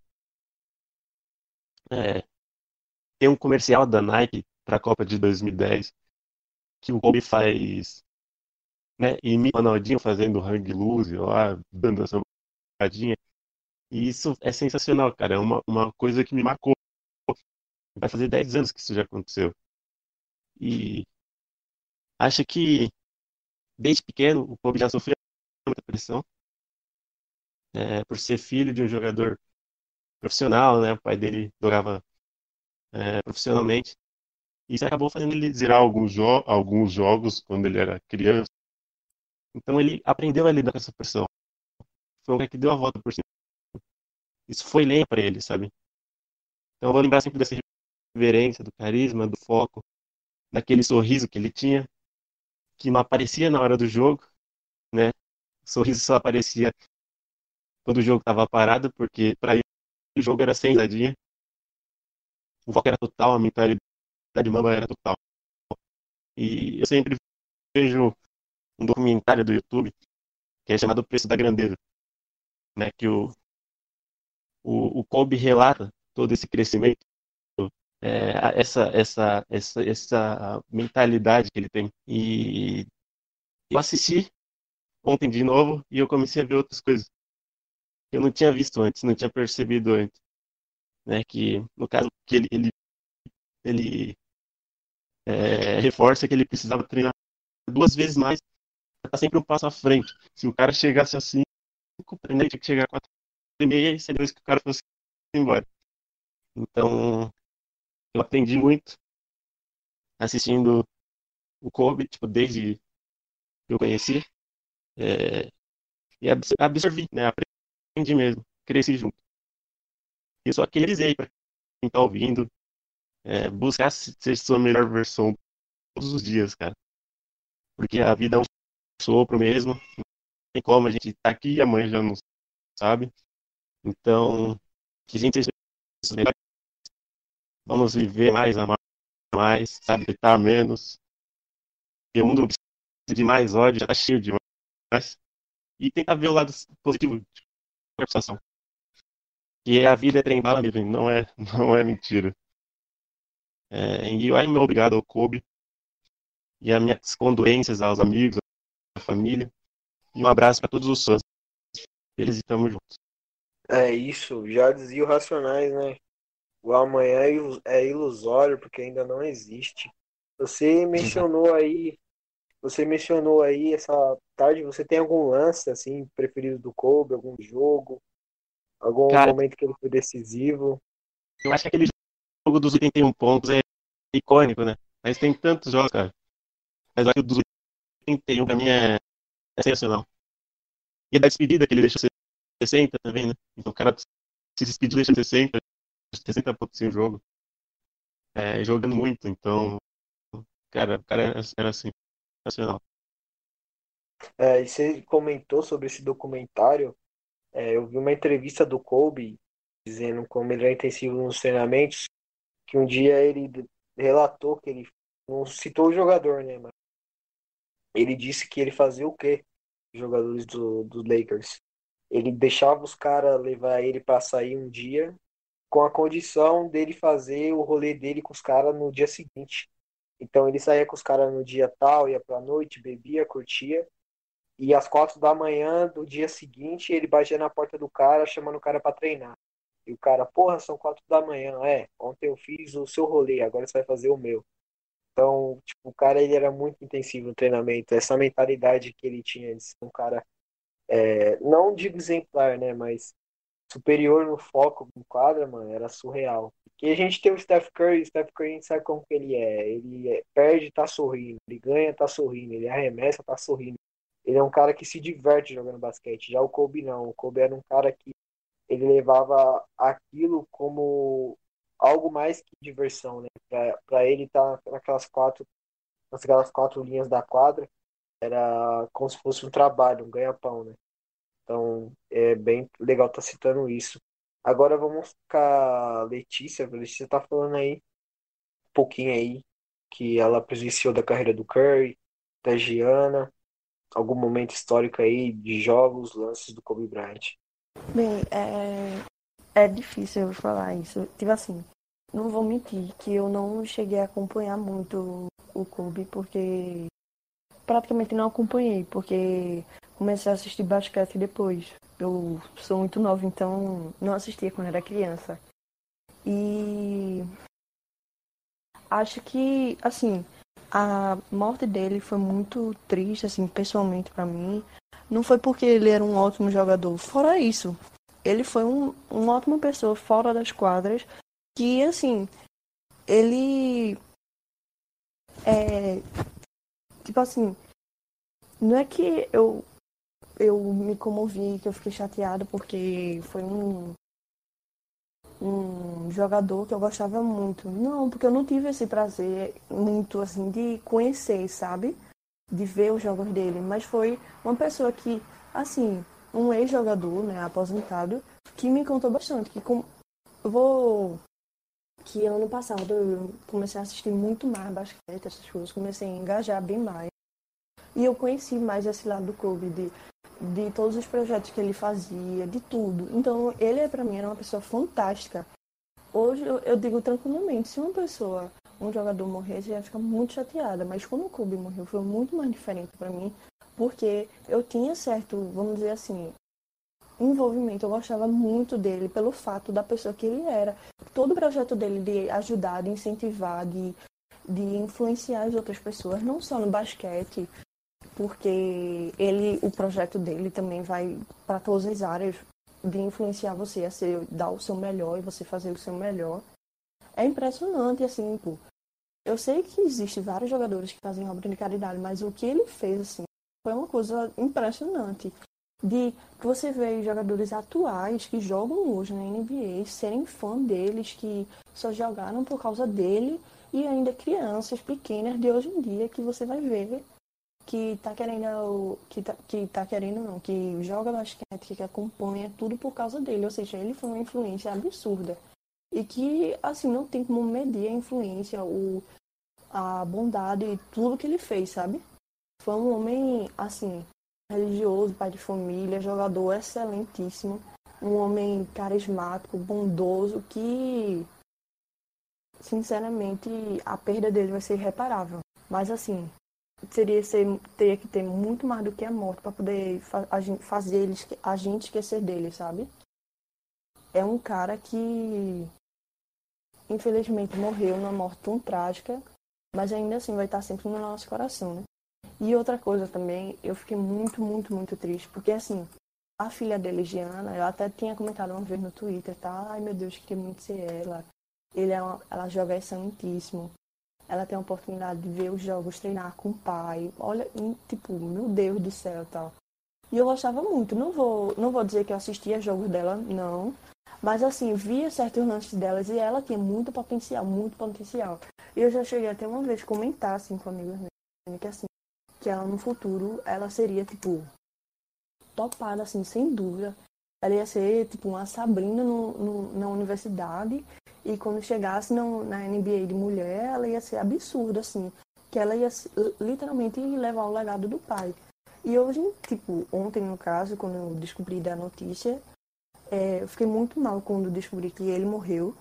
É, tem um comercial da Nike para a Copa de 2010 que o Kobe faz né, imita o Ronaldinho fazendo hang loose lá, dando essa sambadinha. E isso é sensacional, cara. É uma, uma coisa que me marcou. Vai fazer 10 anos que isso já aconteceu. E acho que desde pequeno o Kobe já sofreu muita pressão é, por ser filho de um jogador profissional, né? O pai dele jogava é, profissionalmente. Isso acabou fazendo ele zerar alguns, jo alguns jogos quando ele era criança. Então ele aprendeu a lidar com essa pressão. Foi um cara que deu a volta por cima. Isso foi lento para ele, sabe? Então eu vou lembrar sempre dessa reverência, do carisma, do foco, daquele sorriso que ele tinha, que não aparecia na hora do jogo, né? O sorriso só aparecia quando o jogo estava parado, porque para ele o jogo era sem risadinha. O foco era total, a mentalidade mamba era total. E eu sempre vejo um documentário do YouTube que é chamado O Preço da Grandeza, né? Que o, o, o Kobe relata todo esse crescimento, é, essa, essa, essa, essa mentalidade que ele tem. E eu assisti ontem de novo e eu comecei a ver outras coisas que eu não tinha visto antes, não tinha percebido antes. Né, que no caso que ele, ele, ele é, reforça que ele precisava treinar duas vezes mais tá sempre um passo à frente. Se o cara chegasse assim, ele tinha que chegar a quatro e meia seria isso que o cara fosse embora. Então, eu aprendi muito assistindo o Kobe, tipo, desde que eu conheci. É, e absorvi, né? Aprendi mesmo, cresci junto. E só que eles aí, pra quem tá ouvindo, é, buscar ser sua melhor versão todos os dias, cara. Porque a vida é um sopro mesmo. Não tem como, a gente tá aqui e amanhã já não sabe. Então, que a gente seja melhor. Vamos viver mais, amar mais, sabe, menos. Porque o mundo precisa de mais ódio, já tá cheio de mais. E tentar ver o lado positivo da situação. Que a vida é trem bala mesmo, não é, não é mentira. É, e aí, meu obrigado ao Kobe. E as minhas condolências aos amigos, família. E um abraço para todos os fãs. Eles estamos juntos. É isso, já dizia o Racionais, né? O amanhã é, é ilusório porque ainda não existe. Você mencionou aí, você mencionou aí essa tarde, você tem algum lance assim preferido do Kobe, algum jogo, algum Cara, momento que ele foi decisivo? Eu acho que aquele jogo dos 81 pontos é icônico, né? Mas tem tantos jogos, cara. Mas acho que o dos 31 pra mim é, é sensacional. E a despedida que ele deixou 60 também, né? Então o cara se despediu deixando 60, 60 pontos em jogo. É, jogando muito, então Cara, o cara era assim, sensacional. É, e você comentou sobre esse documentário. É, eu vi uma entrevista do Kobe dizendo como ele era intensivo nos treinamentos, que um dia ele relatou que ele não citou o jogador, né? Mas ele disse que ele fazia o quê? Os jogadores do, do Lakers. Ele deixava os caras levar ele para sair um dia com a condição dele fazer o rolê dele com os caras no dia seguinte. Então ele saía com os caras no dia tal, ia pra noite, bebia, curtia. E às quatro da manhã do dia seguinte, ele batia na porta do cara, chamando o cara para treinar. E o cara, porra, são quatro da manhã. É, ontem eu fiz o seu rolê, agora você vai fazer o meu. Então, tipo, o cara ele era muito intensivo no treinamento. Essa mentalidade que ele tinha de ser um cara, é, não digo exemplar, né, mas superior no foco, no quadra, mano, era surreal. Que a gente tem o Steph Curry, o Steph Curry a gente sabe como que ele é. Ele é, perde, tá sorrindo. Ele ganha, tá sorrindo. Ele arremessa, tá sorrindo. Ele é um cara que se diverte jogando basquete. Já o Kobe não. O Kobe era um cara que ele levava aquilo como algo mais que diversão, né? Para ele estar tá naquelas quatro, naquelas quatro linhas da quadra, era como se fosse um trabalho, um ganha-pão, né? Então é bem legal estar tá citando isso. Agora vamos ficar Letícia. A Letícia tá falando aí um pouquinho aí que ela presenciou da carreira do Curry, da Giana, algum momento histórico aí de jogos, lances do Kobe Bryant. Bem, é, é difícil eu falar isso. Tipo assim, não vou mentir que eu não cheguei a acompanhar muito o Kobe, porque praticamente não acompanhei, porque comecei a assistir basquete depois. Eu sou muito nova, então não assistia quando era criança. E acho que, assim, a morte dele foi muito triste, assim, pessoalmente para mim. Não foi porque ele era um ótimo jogador. Fora isso, ele foi um, uma ótima pessoa fora das quadras. Que, assim, ele. É. Tipo assim. Não é que eu eu me comovi, que eu fiquei chateada porque foi um, um jogador que eu gostava muito. Não, porque eu não tive esse prazer muito assim de conhecer, sabe? De ver os jogos dele, mas foi uma pessoa que, assim, um ex-jogador, né, aposentado, que me contou bastante, que com... vou que ano passado eu comecei a assistir muito mais basquete, essas coisas, comecei a engajar bem mais. E eu conheci mais esse lado do clube, de de todos os projetos que ele fazia, de tudo. Então, ele para mim era uma pessoa fantástica. Hoje eu, eu, digo tranquilamente, se uma pessoa, um jogador morresse, eu ia ficar muito chateada, mas quando o Kobe morreu foi muito mais diferente para mim, porque eu tinha certo, vamos dizer assim, envolvimento, eu gostava muito dele pelo fato da pessoa que ele era. Todo o projeto dele de ajudar, de incentivar, de, de influenciar as outras pessoas, não só no basquete, porque ele, o projeto dele também vai para todas as áreas de influenciar você a ser, dar o seu melhor e você fazer o seu melhor. É impressionante, assim, pô. Eu sei que existe vários jogadores que fazem obra de caridade, mas o que ele fez, assim, foi uma coisa impressionante. De você ver jogadores atuais que jogam hoje na NBA serem fã deles, que só jogaram por causa dele, e ainda crianças pequenas de hoje em dia que você vai ver que tá querendo que tá, que tá querendo não, que joga basquete, que acompanha tudo por causa dele, ou seja, ele foi uma influência absurda. E que assim não tem como medir a influência, o a bondade e tudo que ele fez, sabe? Foi um homem assim, religioso, pai de família, jogador excelentíssimo, um homem carismático, bondoso que sinceramente a perda dele vai ser irreparável. Mas assim, seria ser, teria que ter muito mais do que a morte para poder fa fazer eles, a gente esquecer dele, sabe? É um cara que infelizmente morreu numa morte tão trágica, mas ainda assim vai estar sempre no nosso coração, né? E outra coisa também, eu fiquei muito, muito, muito triste, porque assim, a filha dele, Giana, eu até tinha comentado uma vez no Twitter, tá? Ai meu Deus, queria muito ser ela. Ele é uma, ela joga excelentíssimo ela tem a oportunidade de ver os jogos, treinar com o pai. Olha, tipo, meu Deus do céu, tal. E eu gostava muito. Não vou, não vou dizer que eu assistia jogos dela, não. Mas assim, via certos lances delas e ela tinha muito potencial, muito potencial. E eu já cheguei até uma vez comentar assim com amigas minhas que assim, que ela no futuro ela seria tipo topada assim, sem dúvida. Ela ia ser tipo uma Sabrina no, no na universidade e quando chegasse no, na NBA de mulher, ela ia ser absurda assim, que ela ia literalmente levar o legado do pai. E hoje, tipo, ontem no caso, quando eu descobri da notícia, é, eu fiquei muito mal quando descobri que ele morreu,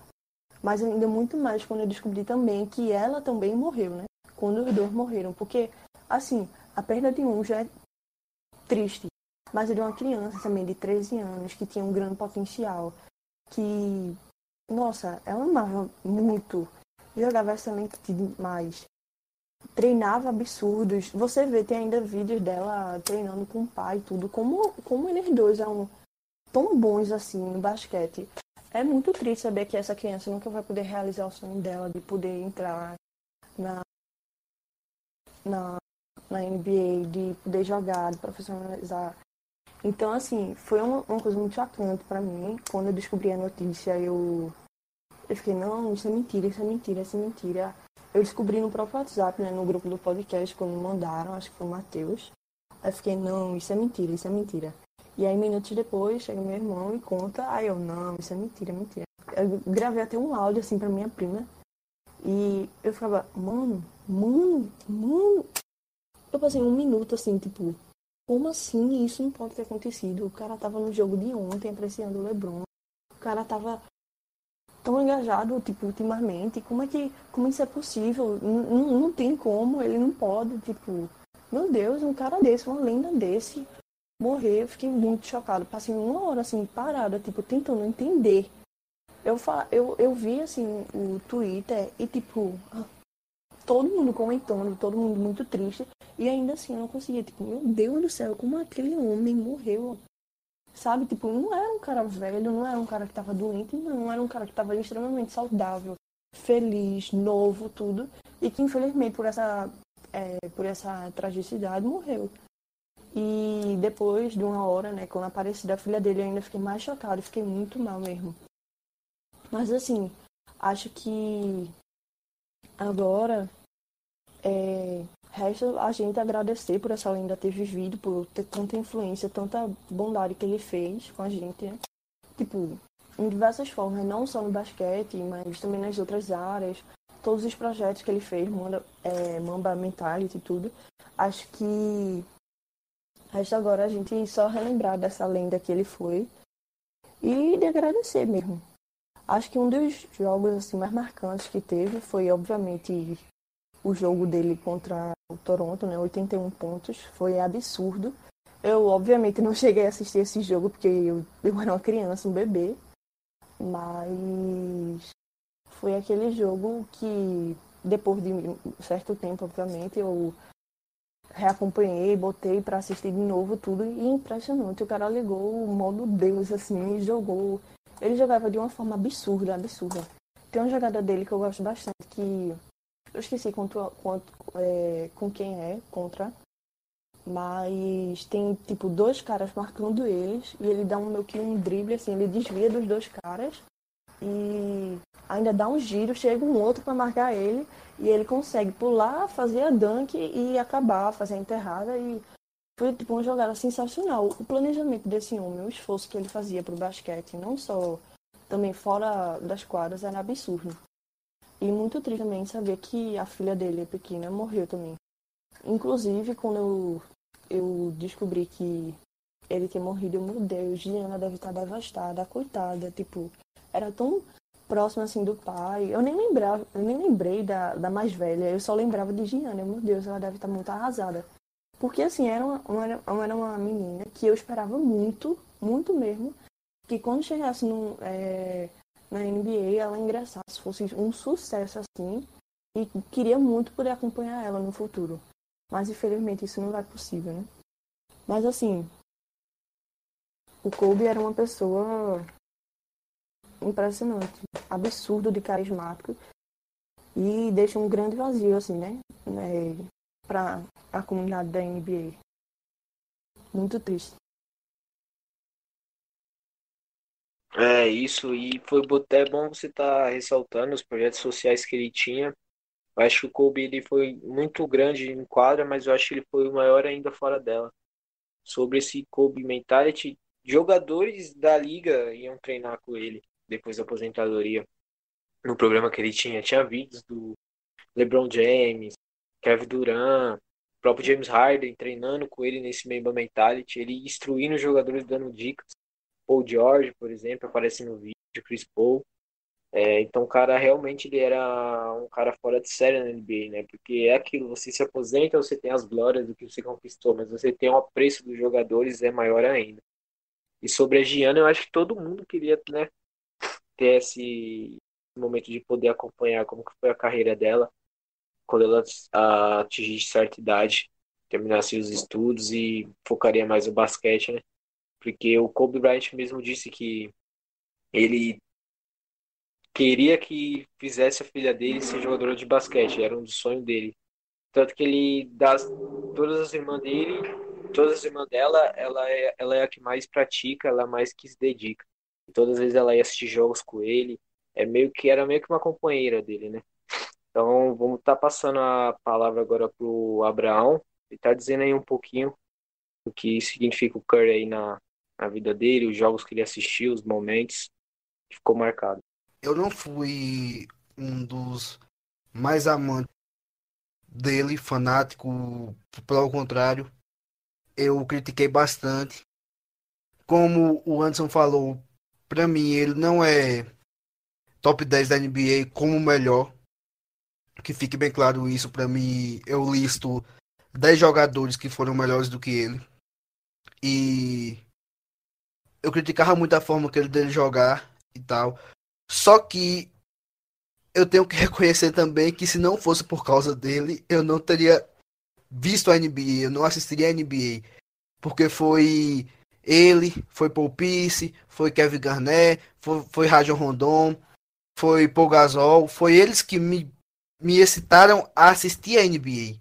mas ainda muito mais quando eu descobri também que ela também morreu, né? Quando os dois morreram, porque assim, a perda de um já é triste, mas de uma criança também de 13 anos que tinha um grande potencial, que nossa, ela amava muito, jogava excelente demais, treinava absurdos. Você vê, tem ainda vídeos dela treinando com o pai e tudo, como, como eles dois eram tão bons assim no basquete. É muito triste saber que essa criança nunca vai poder realizar o sonho dela de poder entrar na, na, na NBA, de poder jogar, de profissionalizar. Então, assim, foi uma, uma coisa muito chocante para mim. Quando eu descobri a notícia, eu, eu fiquei, não, isso é mentira, isso é mentira, isso é mentira. Eu descobri no próprio WhatsApp, né, no grupo do podcast, quando mandaram, acho que foi o Matheus. Aí fiquei, não, isso é mentira, isso é mentira. E aí, minutos depois, chega meu irmão e conta. Aí eu, não, isso é mentira, mentira. Eu gravei até um áudio, assim, pra minha prima. E eu ficava, mano, mano, mano. Eu passei um minuto, assim, tipo, como assim? Isso não pode ter acontecido. O cara tava no jogo de ontem, apreciando o LeBron. O cara tava tão engajado, tipo, ultimamente. Como é que. Como isso é possível? Não, não tem como, ele não pode, tipo. Meu Deus, um cara desse, uma lenda desse, morrer. Eu fiquei muito chocado. Passei uma hora assim, parada, tipo, tentando entender. Eu, eu, eu vi assim o Twitter e tipo, todo mundo comentando, todo mundo muito triste. E ainda assim eu não conseguia, tipo, meu Deus do céu, como aquele homem morreu. Sabe, tipo, não era um cara velho, não era um cara que tava doente, não, era um cara que tava extremamente saudável, feliz, novo, tudo. E que infelizmente por essa, é, por essa tragicidade morreu. E depois de uma hora, né, quando apareceu a filha dele, eu ainda fiquei mais chocada, fiquei muito mal mesmo. Mas assim, acho que agora é, resta a gente agradecer por essa lenda ter vivido, por ter tanta influência, tanta bondade que ele fez com a gente, né? Tipo, em diversas formas, não só no basquete, mas também nas outras áreas. Todos os projetos que ele fez, Mamba, é, Mamba Mentality e tudo. Acho que resta agora a gente só relembrar dessa lenda que ele foi e de agradecer mesmo. Acho que um dos jogos assim mais marcantes que teve foi, obviamente, o jogo dele contra o Toronto, né? 81 pontos. Foi absurdo. Eu, obviamente, não cheguei a assistir esse jogo porque eu, eu era uma criança, um bebê. Mas foi aquele jogo que, depois de um certo tempo, obviamente, eu reacompanhei, botei para assistir de novo tudo e impressionante. O cara ligou o modo Deus, assim, e jogou. Ele jogava de uma forma absurda, absurda. Tem uma jogada dele que eu gosto bastante, que eu esqueci quanto, quanto, é, com quem é contra. Mas tem tipo dois caras marcando eles e ele dá um meio que um drible assim, ele desvia dos dois caras e ainda dá um giro, chega um outro para marcar ele e ele consegue pular, fazer a dunk e acabar, fazer a enterrada e foi tipo uma jogada sensacional. O planejamento desse homem, o esforço que ele fazia pro basquete, não só também fora das quadras, era absurdo. E muito triste também saber que a filha dele, pequena, morreu também. Inclusive, quando eu, eu descobri que ele tinha morrido, eu, meu Deus, Diana deve estar devastada, coitada. Tipo, era tão próxima assim do pai. Eu nem lembrava, eu nem lembrei da, da mais velha, eu só lembrava de Giana. Meu Deus, ela deve estar muito arrasada. Porque assim, era uma, era uma menina que eu esperava muito, muito mesmo, que quando chegasse no, é, na NBA ela ingressasse, fosse um sucesso assim, e queria muito poder acompanhar ela no futuro. Mas infelizmente isso não vai possível, né? Mas assim, o Kobe era uma pessoa impressionante, absurdo de carismático e deixa um grande vazio assim, né? É, para a comunidade da NBA. Muito triste. É isso, e foi até bom você estar tá ressaltando os projetos sociais que ele tinha, Eu acho que o Kobe ele foi muito grande em quadra, mas eu acho que ele foi o maior ainda fora dela. Sobre esse Kobe mentality, jogadores da liga iam treinar com ele depois da aposentadoria. No programa que ele tinha, tinha vídeos do LeBron James, Kevin Durant, próprio James Harden treinando com ele nesse Mamba Mentality, ele instruindo os jogadores, dando dicas. Paul George, por exemplo, aparece no vídeo, Chris Paul. É, então o cara realmente ele era um cara fora de série na NBA, né? Porque é aquilo, você se aposenta, você tem as glórias do que você conquistou, mas você tem o apreço dos jogadores é maior ainda. E sobre a Giana, eu acho que todo mundo queria, né, ter esse momento de poder acompanhar como que foi a carreira dela quando ela atingisse certa idade, terminasse os estudos e focaria mais no basquete, né? Porque o Kobe Bryant mesmo disse que ele queria que fizesse a filha dele ser jogadora de basquete, era um dos sonhos dele. Tanto que ele, das todas as irmãs dele, todas as irmãs dela, ela é, ela é a que mais pratica, ela é mais que se dedica. E todas as vezes ela ia assistir jogos com ele, é meio que era meio que uma companheira dele, né? Então vamos estar tá passando a palavra agora pro Abraão. Ele está dizendo aí um pouquinho o que significa o Curry aí na, na vida dele, os jogos que ele assistiu, os momentos que ficou marcado. Eu não fui um dos mais amantes dele, fanático, pelo contrário, eu critiquei bastante. Como o Anderson falou, para mim ele não é top 10 da NBA como o melhor. Que fique bem claro isso, para mim eu listo 10 jogadores que foram melhores do que ele. E eu criticava muito a forma que ele dele jogar e tal. Só que eu tenho que reconhecer também que se não fosse por causa dele, eu não teria visto a NBA, eu não assistiria a NBA. Porque foi ele, foi Paul Pierce, foi Kevin Garnett, foi, foi Rajon Rondon, foi Paul Gasol, foi eles que me, me excitaram a assistir a NBA.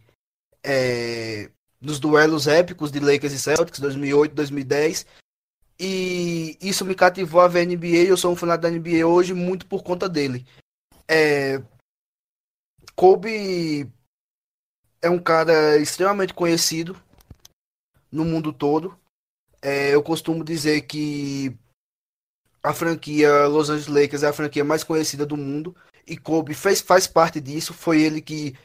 É, nos duelos épicos de Lakers e Celtics, 2008, 2010. E isso me cativou a ver NBA. Eu sou um fanático da NBA hoje muito por conta dele. É, Kobe é um cara extremamente conhecido no mundo todo. É, eu costumo dizer que a franquia Los Angeles Lakers é a franquia mais conhecida do mundo e Kobe fez, faz parte disso. Foi ele que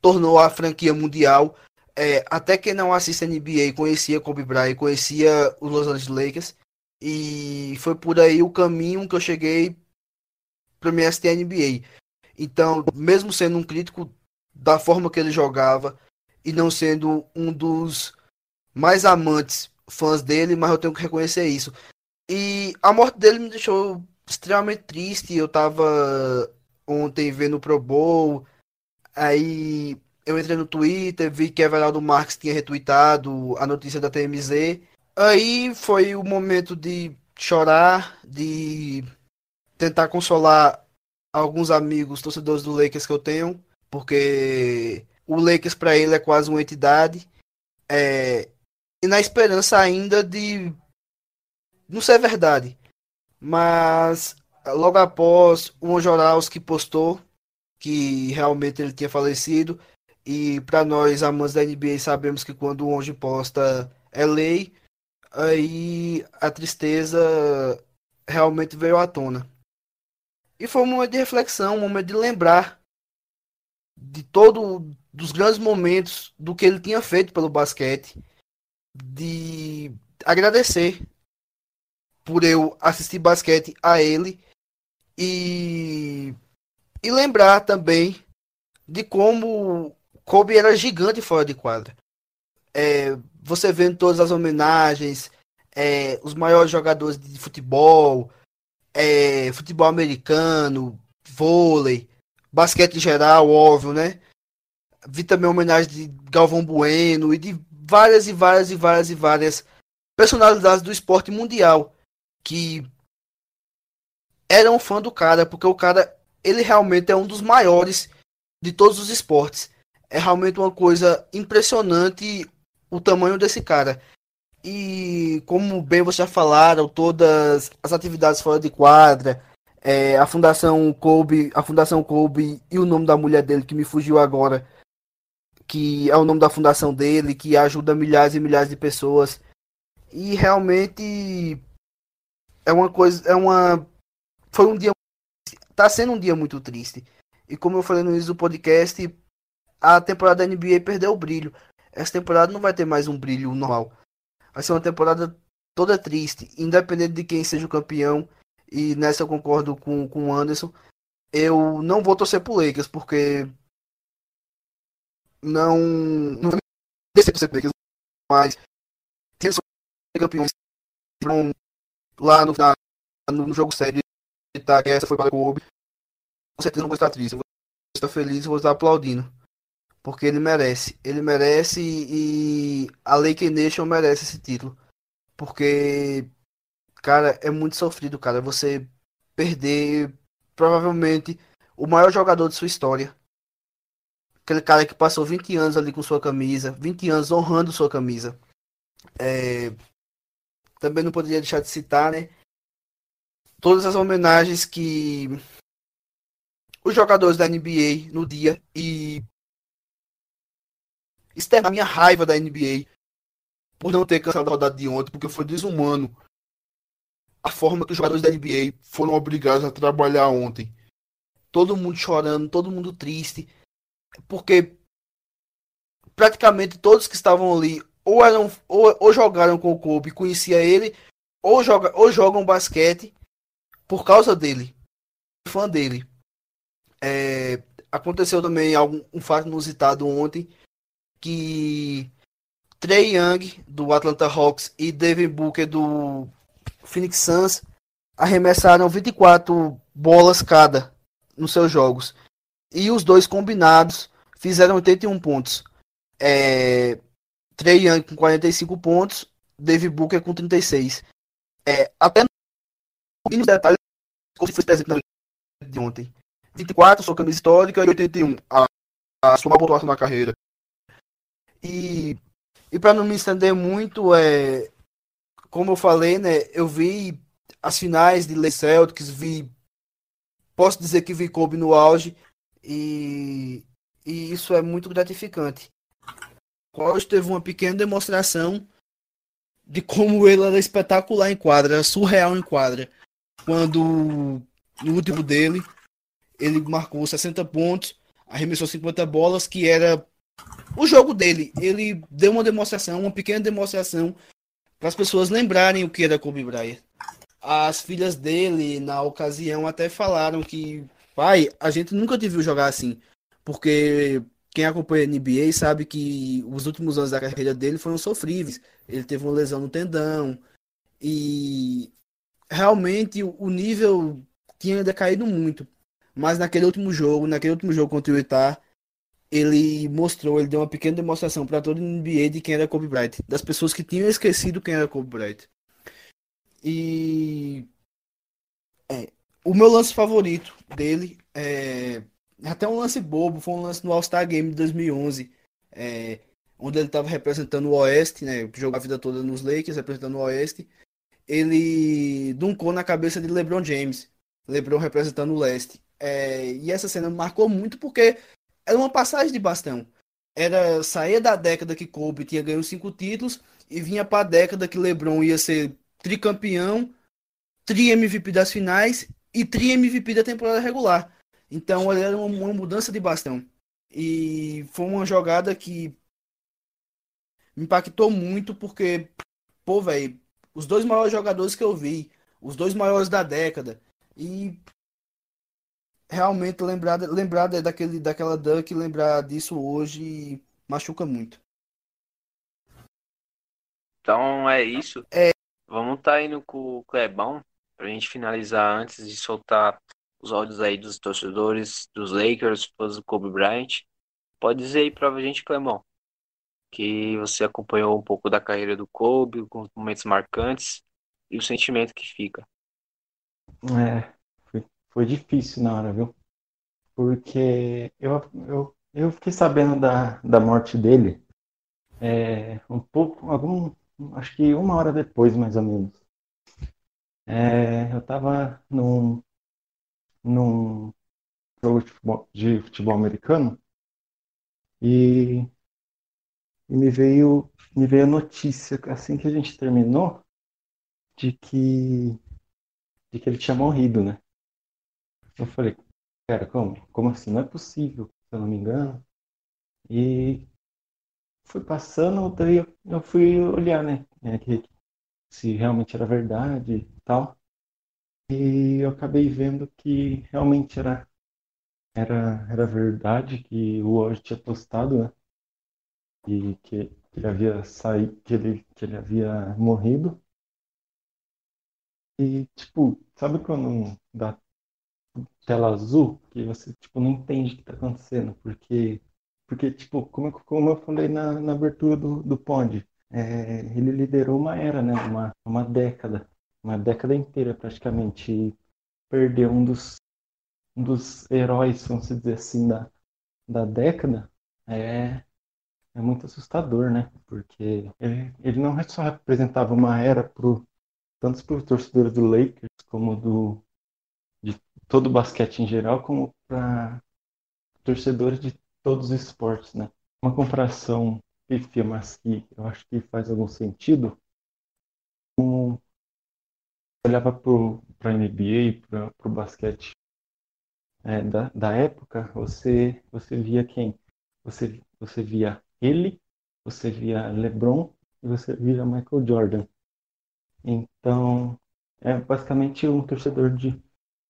tornou a franquia mundial é, até quem não assiste NBA conhecia Kobe Bryant, conhecia os Los Angeles Lakers. E foi por aí o caminho que eu cheguei para me assistir a NBA. Então, mesmo sendo um crítico da forma que ele jogava e não sendo um dos mais amantes fãs dele, mas eu tenho que reconhecer isso. E a morte dele me deixou extremamente triste. Eu tava ontem vendo o Pro Bowl, aí eu entrei no Twitter, vi que Everaldo Marques tinha retweetado a notícia da TMZ. Aí foi o momento de chorar, de tentar consolar alguns amigos torcedores do Lakers que eu tenho, porque o Lakers para ele é quase uma entidade. É, e na esperança ainda de não ser verdade. Mas logo após o que postou que realmente ele tinha falecido, e para nós, amantes da NBA, sabemos que quando o Onde posta é lei, aí a tristeza realmente veio à tona. E foi um momento de reflexão, um momento de lembrar de todo dos grandes momentos do que ele tinha feito pelo basquete, de agradecer por eu assistir basquete a ele e e lembrar também de como Kobe era gigante fora de quadra. É, você vendo todas as homenagens, é, os maiores jogadores de futebol, é, futebol americano, vôlei, basquete em geral, óbvio, né? Vi também homenagem de Galvão Bueno e de várias e várias e várias e várias personalidades do esporte mundial que eram fã do cara, porque o cara, ele realmente é um dos maiores de todos os esportes é realmente uma coisa impressionante o tamanho desse cara. E como bem vocês já falaram, todas as atividades fora de quadra, É, a Fundação Kobe, a Fundação Kobe e o nome da mulher dele que me fugiu agora, que é o nome da fundação dele, que ajuda milhares e milhares de pessoas. E realmente é uma coisa, é uma foi um dia tá sendo um dia muito triste. E como eu falei no início do podcast, a temporada da NBA perdeu o brilho. Essa temporada não vai ter mais um brilho normal. Vai ser uma temporada toda triste, independente de quem seja o campeão. E nessa eu concordo com, com o Anderson. Eu não vou torcer pro Lakers, porque não. Não vai descer pro Lakers, mas se eles campeões lá no, na, no jogo sério, tá, que essa foi para o Kobe, com certeza não vou estar triste. Eu vou estar feliz vou estar aplaudindo. Porque ele merece. Ele merece e a Lake Nation merece esse título. Porque, cara, é muito sofrido, cara. Você perder provavelmente o maior jogador de sua história. Aquele cara que passou 20 anos ali com sua camisa, 20 anos honrando sua camisa. É... Também não poderia deixar de citar, né? Todas as homenagens que os jogadores da NBA no dia e externar minha raiva da NBA por não ter cancelado a rodada de ontem, porque foi desumano a forma que os jogadores da NBA foram obrigados a trabalhar ontem. Todo mundo chorando, todo mundo triste, porque praticamente todos que estavam ali ou eram ou, ou jogaram com o Kobe, conhecia ele, ou joga ou jogam basquete por causa dele, fã dele. É, aconteceu também algum um fato inusitado ontem que Trey Young do Atlanta Hawks e Devin Booker do Phoenix Suns arremessaram 24 bolas cada nos seus jogos. E os dois combinados fizeram 81 pontos. É, Trey Young com 45 pontos, Devin Booker com 36. É, até nos detalhes, como foi de ontem. 24, sua camisa histórica, e 81, a, a sua pontuação na carreira. E, e para não me estender muito, é, como eu falei, né, eu vi as finais de Le Celtics, vi, posso dizer que vi Kobe no auge, e, e isso é muito gratificante. Hoje teve uma pequena demonstração de como ele era espetacular em quadra, surreal em quadra. Quando no último dele, ele marcou 60 pontos, arremessou 50 bolas, que era o jogo dele, ele deu uma demonstração, uma pequena demonstração para as pessoas lembrarem o que era Kobe Bryant. As filhas dele, na ocasião, até falaram que, pai, a gente nunca te viu jogar assim, porque quem acompanha a NBA sabe que os últimos anos da carreira dele foram sofríveis. Ele teve uma lesão no tendão e realmente o nível tinha decaído muito. Mas naquele último jogo, naquele último jogo contra o Utah, ele mostrou, ele deu uma pequena demonstração para todo o NBA de quem era Kobe Bryant, das pessoas que tinham esquecido quem era Kobe Bryant. E é, o meu lance favorito dele é até um lance bobo, foi um lance no All-Star Game de 2011, é, onde ele estava representando o Oeste, né, jogou a vida toda nos Lakers, representando o Oeste. Ele duncou na cabeça de LeBron James, LeBron representando o Leste. É, e essa cena marcou muito porque era uma passagem de bastão. Era sair da década que Kobe tinha ganho cinco títulos e vinha para a década que LeBron ia ser tricampeão, tri-MVP das finais e tri-MVP da temporada regular. Então era uma, uma mudança de bastão. E foi uma jogada que me impactou muito porque, pô, velho, os dois maiores jogadores que eu vi, os dois maiores da década. E realmente lembrar, lembrar daquele, daquela Duck, lembrar disso hoje machuca muito. Então é isso. É. Vamos estar tá indo com o Clebão pra gente finalizar antes de soltar os áudios aí dos torcedores dos Lakers, do Kobe Bryant. Pode dizer aí pra gente, Clebão, que você acompanhou um pouco da carreira do Kobe, com momentos marcantes e o sentimento que fica. É, foi difícil na hora, viu? Porque eu, eu, eu fiquei sabendo da, da morte dele é, um pouco, algum, acho que uma hora depois, mais ou menos. É, eu estava num, num jogo de futebol, de futebol americano e, e me veio me veio a notícia assim que a gente terminou de que de que ele tinha morrido, né? Eu falei, cara, como? Como assim? Não é possível, se eu não me engano. E fui passando, daí eu fui olhar, né? É, que, se realmente era verdade e tal. E eu acabei vendo que realmente era era, era verdade que o Woj tinha postado, né? E que, que ele havia saído, que ele, que ele havia morrido. E, tipo, sabe quando dá tela azul, que você, tipo, não entende o que tá acontecendo, porque, porque tipo, como, como eu falei na, na abertura do, do pod, é, ele liderou uma era, né, uma, uma década, uma década inteira praticamente, e perdeu um dos, um dos heróis, vamos dizer assim, da, da década, é, é muito assustador, né, porque ele, ele não só representava uma era pro, tanto para os torcedores do Lakers como do todo o basquete em geral, como para torcedores de todos os esportes, né? Uma comparação pífia, mas que eu acho que faz algum sentido. Olhava para a NBA, para o basquete é, da, da época, você, você via quem? Você, você via ele, você via LeBron e você via Michael Jordan. Então, é basicamente um torcedor de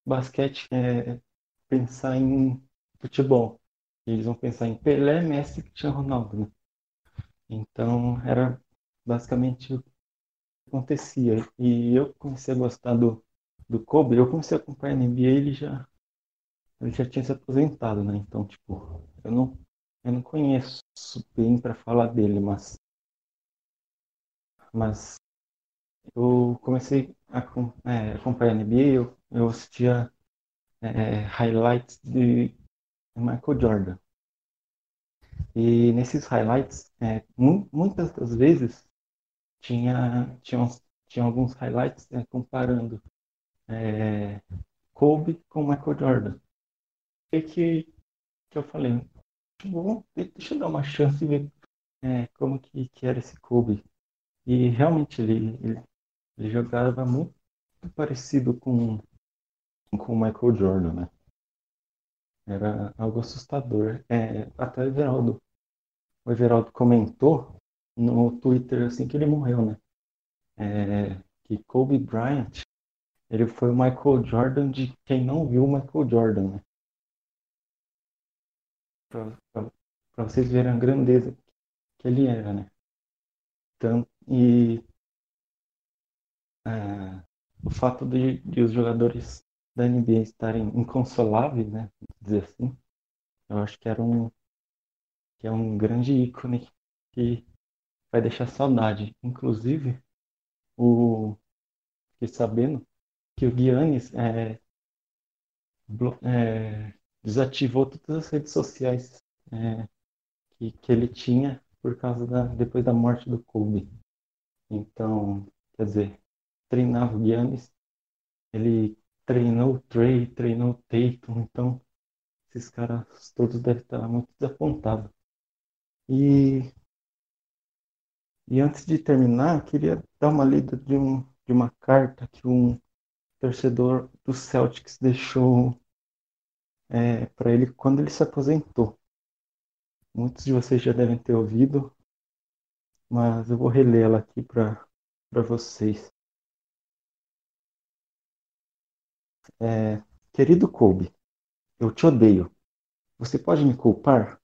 basquete é pensar em futebol. Eles vão pensar em Pelé, Messi Cristiano Ronaldo, né? Então, era basicamente o que acontecia. E eu comecei a gostar do, do Kobe, eu comecei a acompanhar a NBA, ele já ele já tinha se aposentado, né? Então, tipo, eu não eu não conheço bem para falar dele, mas mas eu comecei a é, acompanhar a NBA, eu, eu assistia é, highlights de Michael Jordan. E nesses highlights, é, mu muitas das vezes, tinha, tinha, tinha alguns highlights é, comparando é, Kobe com Michael Jordan. E que, que eu falei, bom, deixa eu dar uma chance e ver é, como que, que era esse Kobe. E realmente ele, ele, ele jogava muito parecido com, com o Michael Jordan, né? Era algo assustador. É, até o Everaldo, o Everaldo comentou no Twitter assim que ele morreu, né? É, que Kobe Bryant ele foi o Michael Jordan de quem não viu o Michael Jordan, né? Para vocês verem a grandeza que ele era, né? E é, o fato de, de, os jogadores da NBA estarem inconsoláveis, né, dizer assim, eu acho que era um que é um grande ícone que vai deixar saudade. Inclusive, o fiquei sabendo que o Giannis é, é, desativou todas as redes sociais é, que, que ele tinha por causa da depois da morte do Kobe. Então, quer dizer, treinava o Giannis, ele treinou o Trey, treinou o Tatum, então esses caras todos devem estar muito desapontados. E, e antes de terminar, queria dar uma lida de, um, de uma carta que um torcedor do Celtics deixou é, para ele quando ele se aposentou. Muitos de vocês já devem ter ouvido, mas eu vou relê-la aqui para vocês. É, querido Kobe, eu te odeio. Você pode me culpar?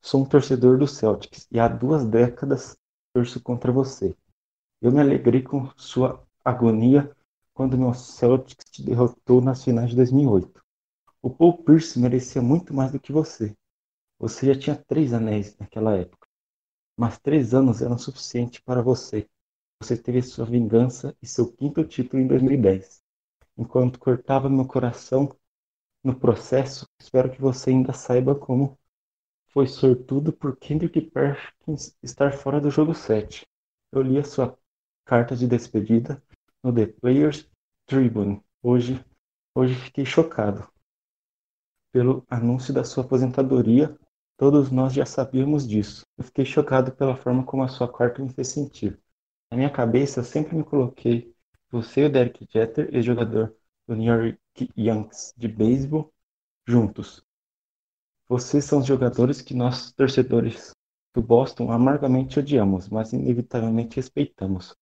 Sou um torcedor do Celtics e há duas décadas torço contra você. Eu me alegrei com sua agonia quando meu Celtics te derrotou nas finais de 2008. O Paul Pierce merecia muito mais do que você. Você já tinha três anéis naquela época mas três anos eram suficiente para você. Você teve sua vingança e seu quinto título em 2010. Enquanto cortava meu coração no processo, espero que você ainda saiba como foi sortudo por Kendrick Perkins estar fora do jogo 7. Eu li a sua carta de despedida no The Players Tribune hoje Hoje fiquei chocado pelo anúncio da sua aposentadoria. Todos nós já sabíamos disso. Eu fiquei chocado pela forma como a sua quarta me fez sentir. Na minha cabeça, eu sempre me coloquei você e o Derek Jeter, ex-jogador do New York Yankees de beisebol, juntos. Vocês são os jogadores que nós, torcedores do Boston, amargamente odiamos, mas inevitavelmente respeitamos.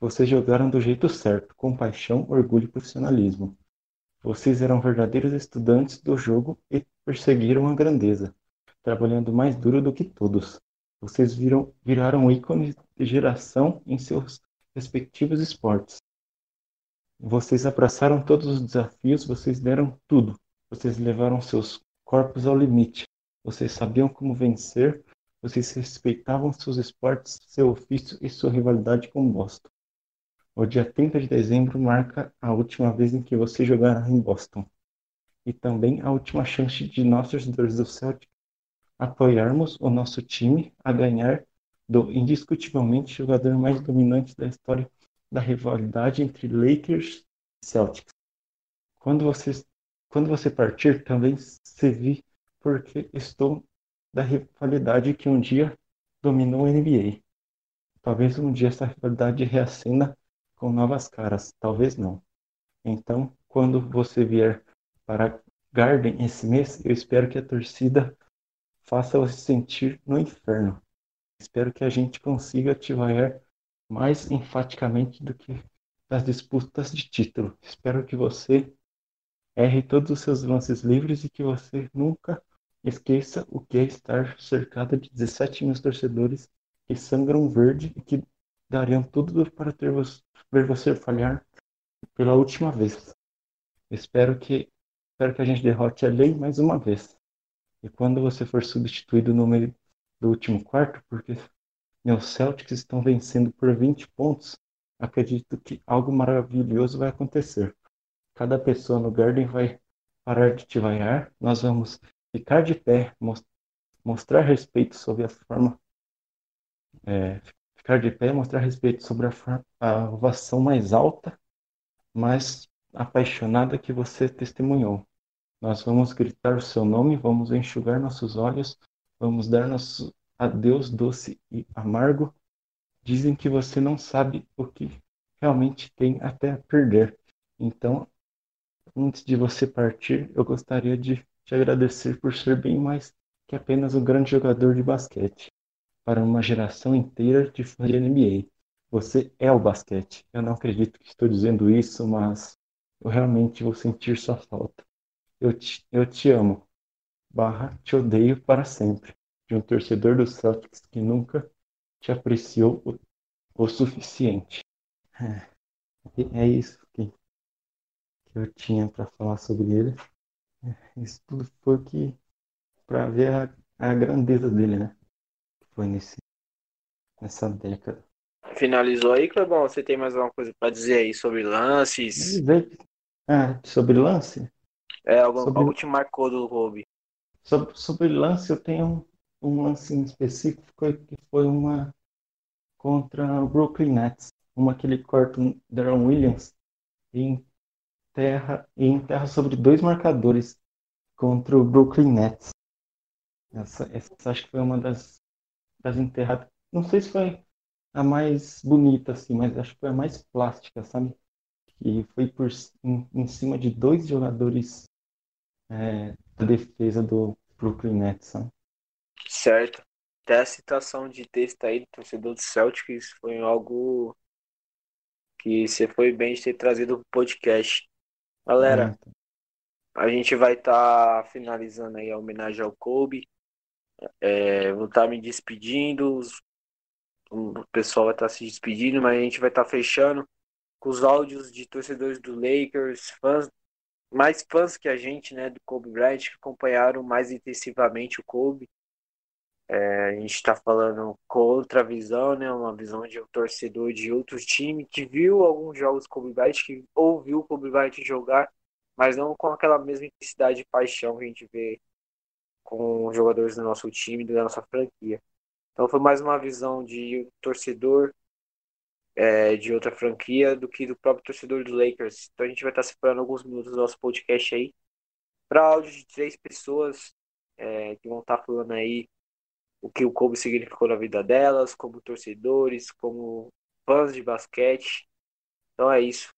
Vocês jogaram do jeito certo, com paixão, orgulho e profissionalismo. Vocês eram verdadeiros estudantes do jogo e perseguiram a grandeza, trabalhando mais duro do que todos. Vocês viram, viraram ícones de geração em seus respectivos esportes. Vocês abraçaram todos os desafios, vocês deram tudo. Vocês levaram seus corpos ao limite. Vocês sabiam como vencer, vocês respeitavam seus esportes, seu ofício e sua rivalidade com Boston. O dia 30 de dezembro marca a última vez em que você jogará em Boston. E também a última chance de nós, torcedores do Celtic, apoiarmos o nosso time a ganhar do indiscutivelmente jogador mais dominante da história da rivalidade entre Lakers e Celtics. Quando você, quando você partir, também se vi porque estou da rivalidade que um dia dominou a NBA. Talvez um dia essa rivalidade reacenda com novas caras, talvez não. Então, quando você vier para Garden esse mês, eu espero que a torcida faça você sentir no inferno. Espero que a gente consiga te vaiar mais enfaticamente do que nas disputas de título. Espero que você erre todos os seus lances livres e que você nunca esqueça o que é estar cercado de 17 mil torcedores que sangram verde e que dariam tudo para ter você, ver você falhar pela última vez. Espero que espero que a gente derrote a lei mais uma vez. E quando você for substituído no meio do último quarto, porque meus Celtics estão vencendo por 20 pontos, acredito que algo maravilhoso vai acontecer. Cada pessoa no Garden vai parar de te vaiar, nós vamos ficar de pé, mostrar respeito sobre a forma é, ficar de pé, mostrar respeito sobre a, a ovação mais alta, mais apaixonada que você testemunhou. Nós vamos gritar o seu nome, vamos enxugar nossos olhos, vamos dar nosso adeus doce e amargo. Dizem que você não sabe o que realmente tem até perder. Então, antes de você partir, eu gostaria de te agradecer por ser bem mais que apenas um grande jogador de basquete para uma geração inteira de fãs de NBA. Você é o basquete. Eu não acredito que estou dizendo isso, mas eu realmente vou sentir sua falta. Eu te, eu te amo. Barra, te odeio para sempre. De um torcedor do Celtics que nunca te apreciou o, o suficiente. É, é isso que, que eu tinha para falar sobre ele. Isso tudo foi que para ver a, a grandeza dele, né? foi nesse, nessa década. Finalizou aí, Clebão? Você tem mais alguma coisa para dizer aí sobre lances? Ah, sobre lance? É, algo, sobre... algo te marcou do Kobe? Sobre, sobre lance, eu tenho um, lance em específico que foi uma contra o Brooklyn Nets. Uma que ele corta o Darren Williams e enterra, e enterra sobre dois marcadores contra o Brooklyn Nets. Essa, essa acho que foi uma das das enterradas. Não sei se foi a mais bonita, assim, mas acho que foi a mais plástica, sabe? Que foi por em, em cima de dois jogadores é, da defesa do Brooklyn Nets, sabe? Certo. Até a citação de texto aí do torcedor do Celtics foi algo que você foi bem de ter trazido pro podcast. Galera, então. a gente vai estar tá finalizando aí a homenagem ao Kobe. É, vou estar tá me despedindo, o pessoal vai estar tá se despedindo, mas a gente vai estar tá fechando com os áudios de torcedores do Lakers, fãs, mais fãs que a gente, né, do Kobe Bryant, que acompanharam mais intensivamente o Kobe. É, a gente está falando com outra visão, né, uma visão de um torcedor de outro time que viu alguns jogos do Kobe Bryant, que ouviu o Kobe Bryant jogar, mas não com aquela mesma intensidade e paixão que a gente vê com os jogadores do nosso time, da nossa franquia. Então foi mais uma visão de torcedor é, de outra franquia do que do próprio torcedor dos Lakers. Então a gente vai estar separando alguns minutos do nosso podcast aí para áudio de três pessoas é, que vão estar falando aí o que o Kobe significou na vida delas, como torcedores, como fãs de basquete. Então é isso.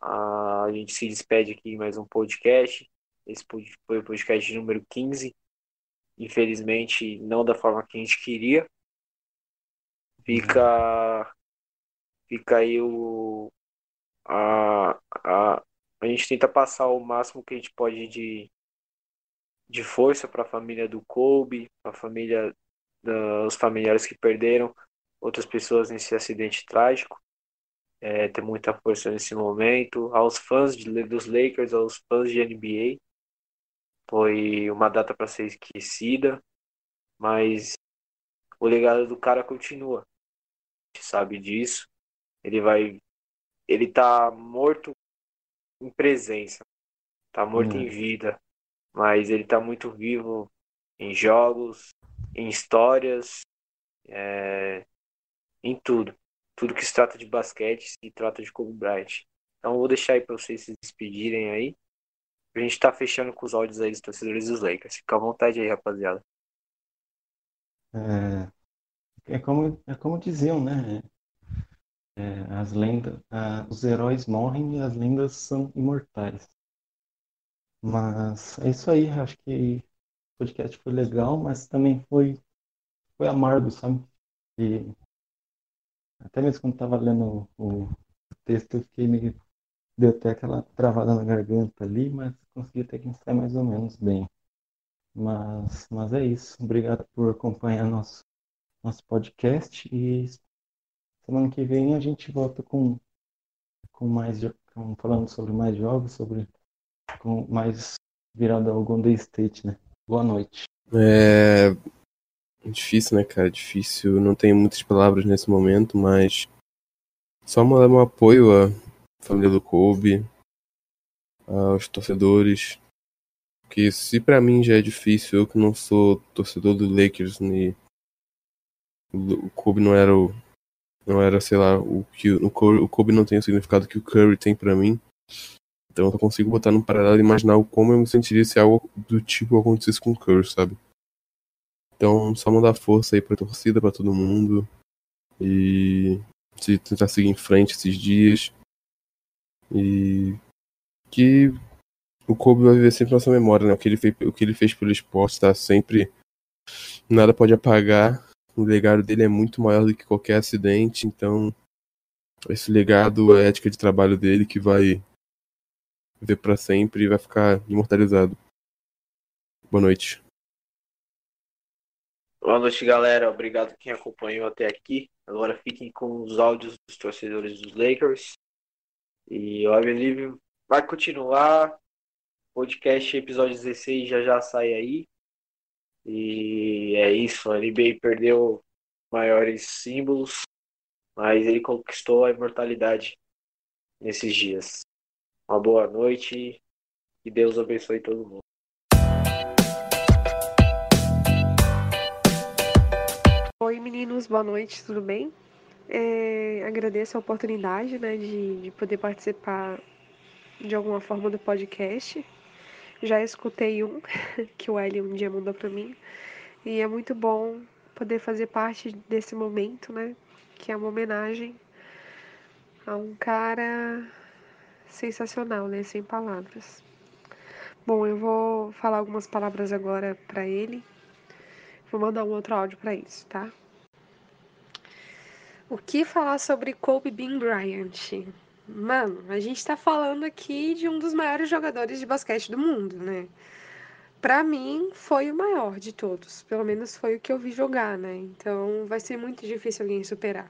A gente se despede aqui em mais um podcast. Esse foi o podcast número 15. Infelizmente, não da forma que a gente queria. Fica, fica aí o. A, a, a gente tenta passar o máximo que a gente pode de, de força para a família do Kobe, para a família dos familiares que perderam outras pessoas nesse acidente trágico. É, ter muita força nesse momento. Aos fãs de, dos Lakers, aos fãs de NBA. Foi uma data para ser esquecida, mas o legado do cara continua. A gente sabe disso. Ele vai. Ele tá morto em presença. Tá morto em vida. Mas ele tá muito vivo em jogos, em histórias, é, em tudo. Tudo que se trata de basquete se trata de Kobe Bryant. Então vou deixar aí para vocês se despedirem aí. A gente tá fechando com os áudios aí dos torcedores dos Lakers. Fica à vontade aí, rapaziada. É, é como, é como diziam, né? É, as lendas, os heróis morrem e as lendas são imortais. Mas é isso aí, acho que podcast foi legal, mas também foi, foi amargo, sabe? E até mesmo quando estava lendo o, texto, eu fiquei meio. Deu até aquela travada na garganta ali, mas consegui até que sair mais ou menos bem. Mas, mas é isso. Obrigado por acompanhar nosso, nosso podcast e semana que vem a gente volta com, com mais com, falando sobre mais jogos, sobre com mais virado ao Golden State, né? Boa noite. É difícil, né, cara? Difícil. Não tenho muitas palavras nesse momento, mas só mandar um apoio à família do Kobe, aos torcedores, porque se para mim já é difícil, eu que não sou torcedor do Lakers, e o Kobe não era o não era, sei lá, o que o Kobe não tem o significado que o Curry tem para mim. Então eu só consigo botar num paralelo e imaginar como eu me sentiria se algo do tipo acontecesse com o Curry, sabe? Então só mandar força aí pra torcida, para todo mundo. E se tentar seguir em frente esses dias. E que o Kobe vai viver sempre na nossa memória, né? O que ele fez, o que ele fez pelo esporte tá sempre. Nada pode apagar. O legado dele é muito maior do que qualquer acidente, então. Esse legado, a ética de trabalho dele que vai viver para sempre e vai ficar imortalizado. Boa noite. Boa noite, galera. Obrigado quem acompanhou até aqui. Agora fiquem com os áudios dos torcedores dos Lakers. E o I Believe vai continuar podcast episódio 16 já já sai aí. E é isso, a NBA perdeu maiores símbolos, mas ele conquistou a imortalidade nesses dias. Uma boa noite e Deus abençoe todo mundo. Oi meninos, boa noite, tudo bem? É, agradeço a oportunidade né, de, de poder participar de alguma forma do podcast. Já escutei um que o Eli um dia mandou para mim e é muito bom poder fazer parte desse momento, né? Que é uma homenagem a um cara sensacional, né? Sem palavras. Bom, eu vou falar algumas palavras agora para ele. Vou mandar um outro áudio para isso, tá? O que falar sobre Kobe Bean Bryant? Mano, a gente tá falando aqui de um dos maiores jogadores de basquete do mundo, né? Pra mim, foi o maior de todos. Pelo menos foi o que eu vi jogar, né? Então vai ser muito difícil alguém superar.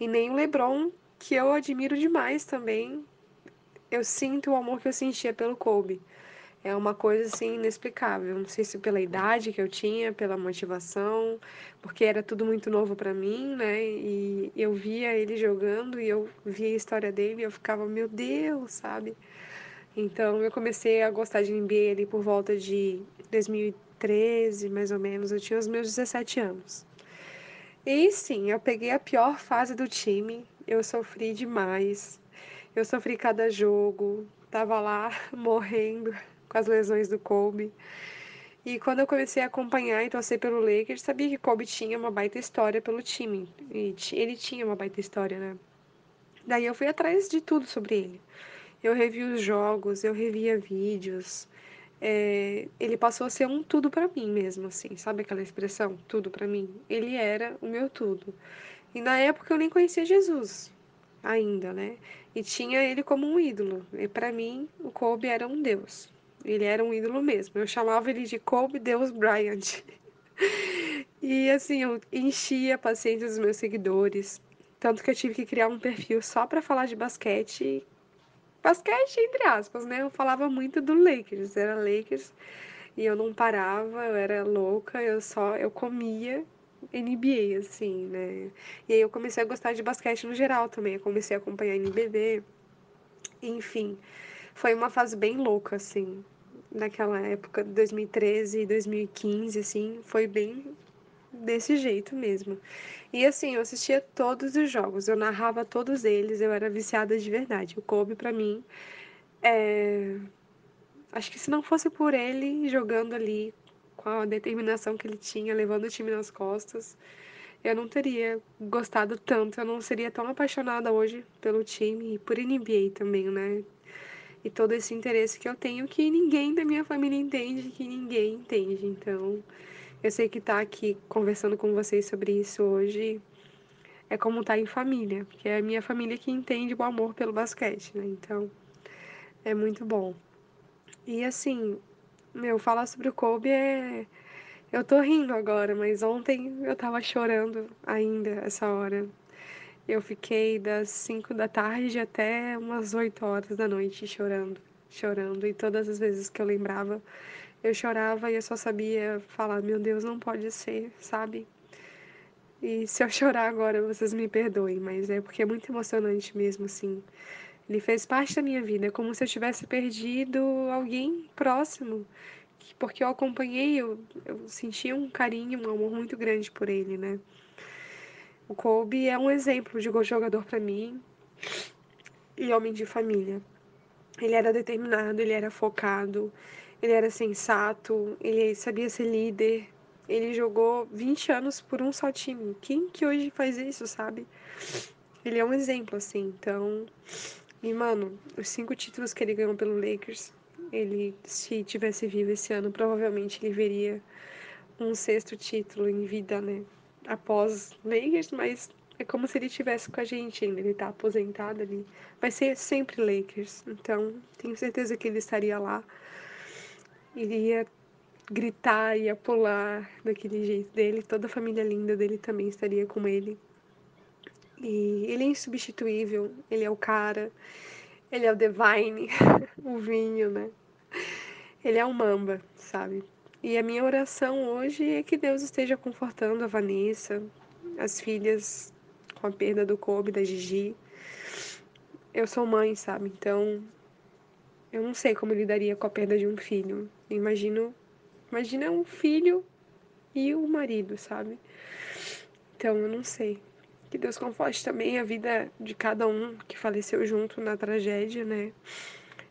E nem o LeBron, que eu admiro demais também. Eu sinto o amor que eu sentia pelo Kobe é uma coisa assim inexplicável. Não sei se pela idade que eu tinha, pela motivação, porque era tudo muito novo para mim, né? E eu via ele jogando e eu via a história dele e eu ficava, meu Deus, sabe? Então eu comecei a gostar de NBA ali por volta de 2013, mais ou menos. Eu tinha os meus 17 anos. E sim, eu peguei a pior fase do time eu sofri demais. Eu sofri cada jogo, tava lá morrendo com as lesões do Kobe. E quando eu comecei a acompanhar e torcer pelo Lakers, sabia que Kobe tinha uma baita história pelo time. E ele tinha uma baita história, né? Daí eu fui atrás de tudo sobre ele. Eu revi os jogos, eu revia vídeos. É, ele passou a ser um tudo para mim mesmo, assim, sabe aquela expressão? Tudo para mim. Ele era o meu tudo. E na época eu nem conhecia Jesus ainda, né? E tinha ele como um ídolo. E para mim, o Kobe era um deus. Ele era um ídolo mesmo. Eu chamava ele de Kobe Deus Bryant. e assim, eu enchia a paciência dos meus seguidores. Tanto que eu tive que criar um perfil só para falar de basquete basquete, entre aspas, né? Eu falava muito do Lakers, era Lakers e eu não parava, eu era louca, eu só, eu comia NBA, assim, né? E aí eu comecei a gostar de basquete no geral também, eu comecei a acompanhar NBB, enfim, foi uma fase bem louca, assim, naquela época, 2013 e 2015, assim, foi bem desse jeito mesmo. E assim, eu assistia todos os jogos, eu narrava todos eles, eu era viciada de verdade. O Kobe, para mim, é... acho que se não fosse por ele jogando ali a determinação que ele tinha, levando o time nas costas, eu não teria gostado tanto, eu não seria tão apaixonada hoje pelo time e por NBA também, né? E todo esse interesse que eu tenho que ninguém da minha família entende, que ninguém entende. Então, eu sei que estar tá aqui conversando com vocês sobre isso hoje é como estar tá em família, porque é a minha família que entende o amor pelo basquete, né? Então, é muito bom. E assim, meu, falar sobre o Kobe é. Eu tô rindo agora, mas ontem eu tava chorando ainda essa hora. Eu fiquei das 5 da tarde até umas 8 horas da noite chorando, chorando. E todas as vezes que eu lembrava, eu chorava e eu só sabia falar: Meu Deus, não pode ser, sabe? E se eu chorar agora, vocês me perdoem, mas é porque é muito emocionante mesmo, assim. Ele fez parte da minha vida, é como se eu tivesse perdido alguém próximo, porque eu acompanhei, eu, eu senti um carinho, um amor muito grande por ele, né? O Kobe é um exemplo de jogador para mim e homem de família. Ele era determinado, ele era focado, ele era sensato, ele sabia ser líder. Ele jogou 20 anos por um só time. Quem que hoje faz isso, sabe? Ele é um exemplo, assim. Então. E, mano, os cinco títulos que ele ganhou pelo Lakers, ele, se tivesse vivo esse ano, provavelmente ele veria um sexto título em vida, né? Após Lakers, mas é como se ele tivesse com a gente ainda. Ele tá aposentado ali. Vai ser sempre Lakers. Então, tenho certeza que ele estaria lá iria gritar, ia pular daquele jeito dele. Toda a família linda dele também estaria com ele. E ele é insubstituível, ele é o cara, ele é o Divine, o vinho, né? Ele é o Mamba, sabe? E a minha oração hoje é que Deus esteja confortando a Vanessa, as filhas com a perda do Kobe, da Gigi. Eu sou mãe, sabe? Então eu não sei como lidaria com a perda de um filho. Imagino, imagina um filho e o um marido, sabe? Então eu não sei. Que Deus conforte também a vida de cada um que faleceu junto na tragédia, né?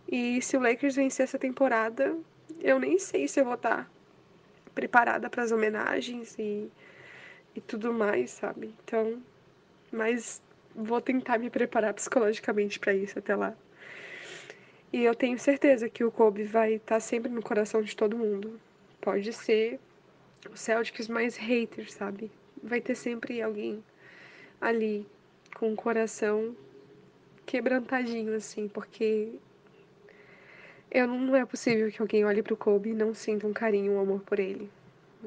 E se o Lakers vencer essa temporada, eu nem sei se eu vou estar preparada para as homenagens e, e tudo mais, sabe? Então, mas vou tentar me preparar psicologicamente para isso até lá. E eu tenho certeza que o Kobe vai estar tá sempre no coração de todo mundo. Pode ser o Celtics mais haters, sabe? Vai ter sempre alguém ali com o coração quebrantadinho, assim, porque eu não, não é possível que alguém olhe pro Kobe e não sinta um carinho, um amor por ele.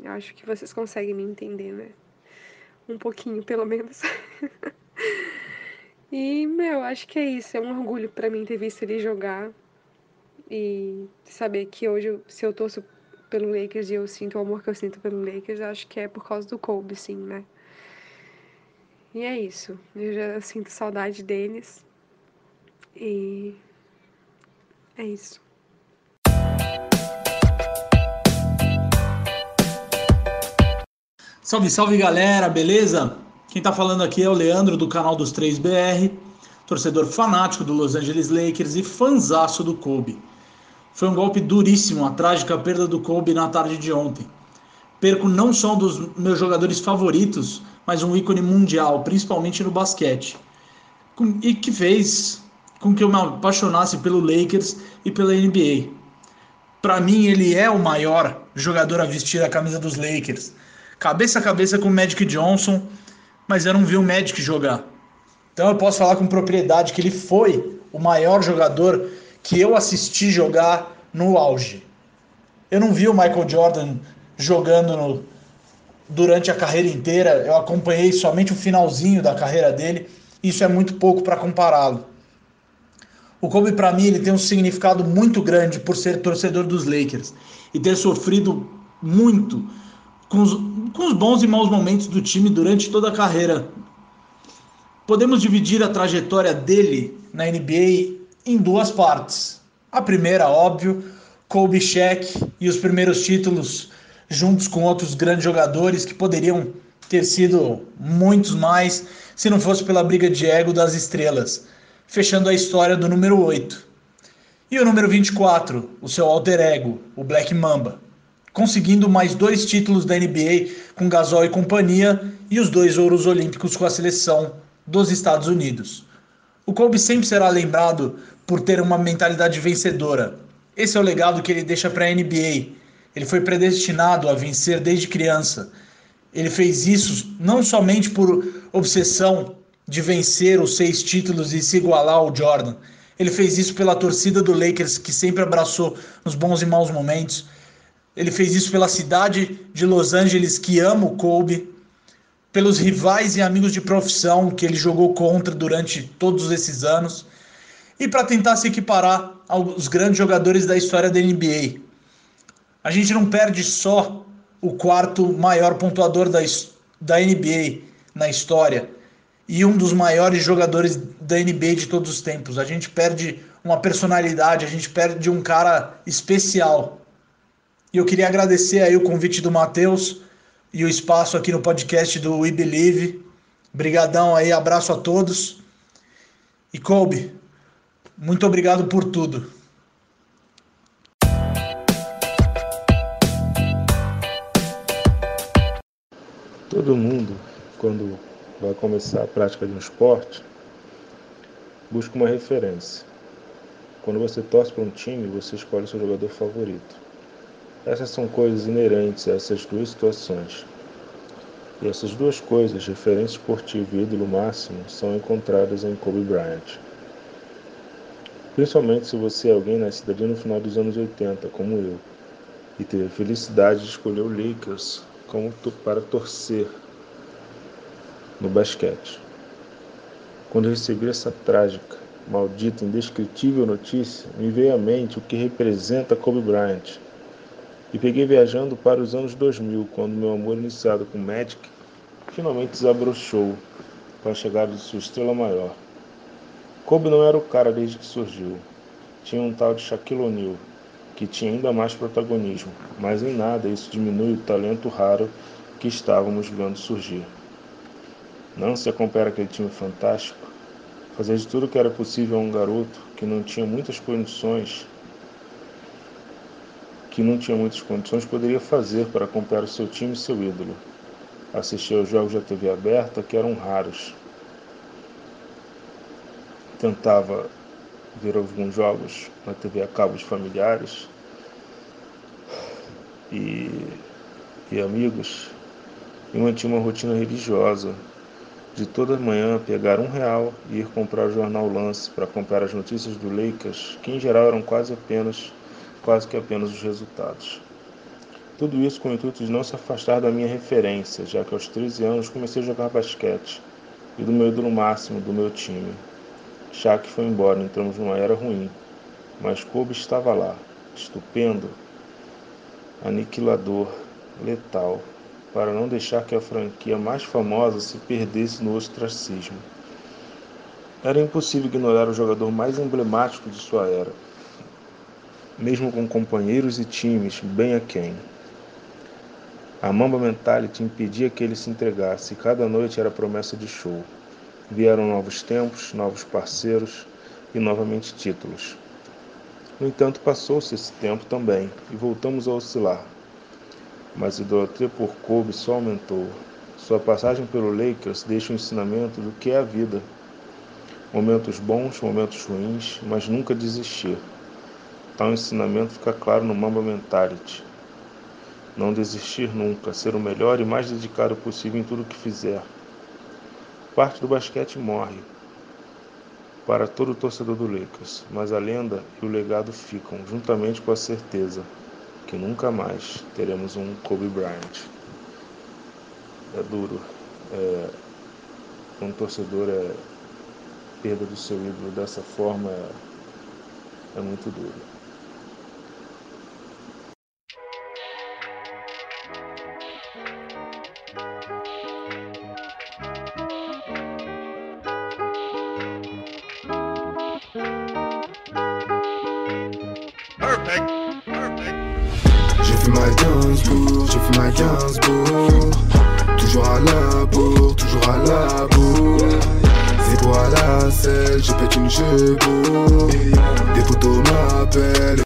Eu acho que vocês conseguem me entender, né? Um pouquinho, pelo menos. E, meu, acho que é isso. É um orgulho para mim ter visto ele jogar e saber que hoje, se eu torço pelo Lakers e eu sinto o amor que eu sinto pelo Lakers, acho que é por causa do Kobe, sim, né? E é isso. Eu já sinto saudade deles. E é isso. Salve, salve galera, beleza? Quem está falando aqui é o Leandro do canal dos 3BR, torcedor fanático do Los Angeles Lakers e fanzaço do Kobe. Foi um golpe duríssimo a trágica perda do Kobe na tarde de ontem. Perco não só um dos meus jogadores favoritos, mas um ícone mundial, principalmente no basquete. E que fez com que eu me apaixonasse pelo Lakers e pela NBA. Para mim, ele é o maior jogador a vestir a camisa dos Lakers. Cabeça a cabeça com o Magic Johnson, mas eu não vi o Magic jogar. Então eu posso falar com propriedade que ele foi o maior jogador que eu assisti jogar no auge. Eu não vi o Michael Jordan jogando no, durante a carreira inteira, eu acompanhei somente o finalzinho da carreira dele, isso é muito pouco para compará-lo. O Kobe para mim ele tem um significado muito grande por ser torcedor dos Lakers e ter sofrido muito com os, com os bons e maus momentos do time durante toda a carreira. Podemos dividir a trajetória dele na NBA em duas partes. A primeira, óbvio, Kobe Shaq e os primeiros títulos juntos com outros grandes jogadores que poderiam ter sido muitos mais se não fosse pela briga de ego das estrelas, fechando a história do número 8. E o número 24, o seu alter ego, o Black Mamba conseguindo mais dois títulos da NBA com Gasol e companhia e os dois ouros olímpicos com a seleção dos Estados Unidos. O Kobe sempre será lembrado por ter uma mentalidade vencedora. Esse é o legado que ele deixa para a NBA. Ele foi predestinado a vencer desde criança. Ele fez isso não somente por obsessão de vencer os seis títulos e se igualar ao Jordan. Ele fez isso pela torcida do Lakers, que sempre abraçou nos bons e maus momentos ele fez isso pela cidade de Los Angeles, que ama o Kobe, pelos rivais e amigos de profissão que ele jogou contra durante todos esses anos, e para tentar se equiparar aos grandes jogadores da história da NBA. A gente não perde só o quarto maior pontuador da, da NBA na história e um dos maiores jogadores da NBA de todos os tempos. A gente perde uma personalidade, a gente perde um cara especial e eu queria agradecer aí o convite do Matheus e o espaço aqui no podcast do We Believe. Brigadão aí, abraço a todos. E Kobe, muito obrigado por tudo. Todo mundo, quando vai começar a prática de um esporte, busca uma referência. Quando você torce para um time, você escolhe seu jogador favorito. Essas são coisas inerentes a essas duas situações. E essas duas coisas, referência esportiva e ídolo máximo, são encontradas em Kobe Bryant. Principalmente se você é alguém nascido ali no final dos anos 80, como eu, e teve a felicidade de escolher o Lakers como para torcer no basquete. Quando recebi essa trágica, maldita, indescritível notícia, me veio à mente o que representa Kobe Bryant e peguei viajando para os anos 2000, quando meu amor iniciado com Magic finalmente desabrochou com a chegada de sua estrela maior. Kobe não era o cara desde que surgiu. Tinha um tal de Shaquille O'Neal, que tinha ainda mais protagonismo, mas em nada isso diminui o talento raro que estávamos vendo surgir. Não se compara aquele time fantástico. Fazer de tudo que era possível a um garoto que não tinha muitas condições que não tinha muitas condições poderia fazer para acompanhar o seu time e seu ídolo. Assistir aos jogos da TV aberta, que eram raros. Tentava ver alguns jogos na TV a cabo de familiares e, e amigos e mantinha uma rotina religiosa de toda manhã pegar um real e ir comprar o jornal Lance para acompanhar as notícias do Lakers, que em geral eram quase apenas quase que apenas os resultados. Tudo isso com o intuito de não se afastar da minha referência, já que aos 13 anos comecei a jogar basquete e do meu ídolo máximo do meu time. Shaq foi embora, entramos numa era ruim, mas Kobe estava lá, estupendo, aniquilador, letal, para não deixar que a franquia mais famosa se perdesse no ostracismo. Era impossível ignorar o jogador mais emblemático de sua era mesmo com companheiros e times bem aquém. A Mamba Mentality impedia que ele se entregasse, e cada noite era promessa de show. Vieram novos tempos, novos parceiros e novamente títulos. No entanto, passou-se esse tempo também e voltamos a oscilar. Mas a idolatria por Kobe só aumentou. Sua passagem pelo Lakers deixa um ensinamento do que é a vida. Momentos bons, momentos ruins, mas nunca desistir. Tal ensinamento fica claro no Mamba Mentality. Não desistir nunca, ser o melhor e mais dedicado possível em tudo que fizer. Parte do basquete morre para todo torcedor do Lakers, mas a lenda e o legado ficam, juntamente com a certeza que nunca mais teremos um Kobe Bryant. É duro. É, um torcedor é perda do seu ídolo dessa forma é, é muito duro. Toujours à la bourre, toujours à la bourre. C'est pour la selle, je pète une chevaux Des photos m'appellent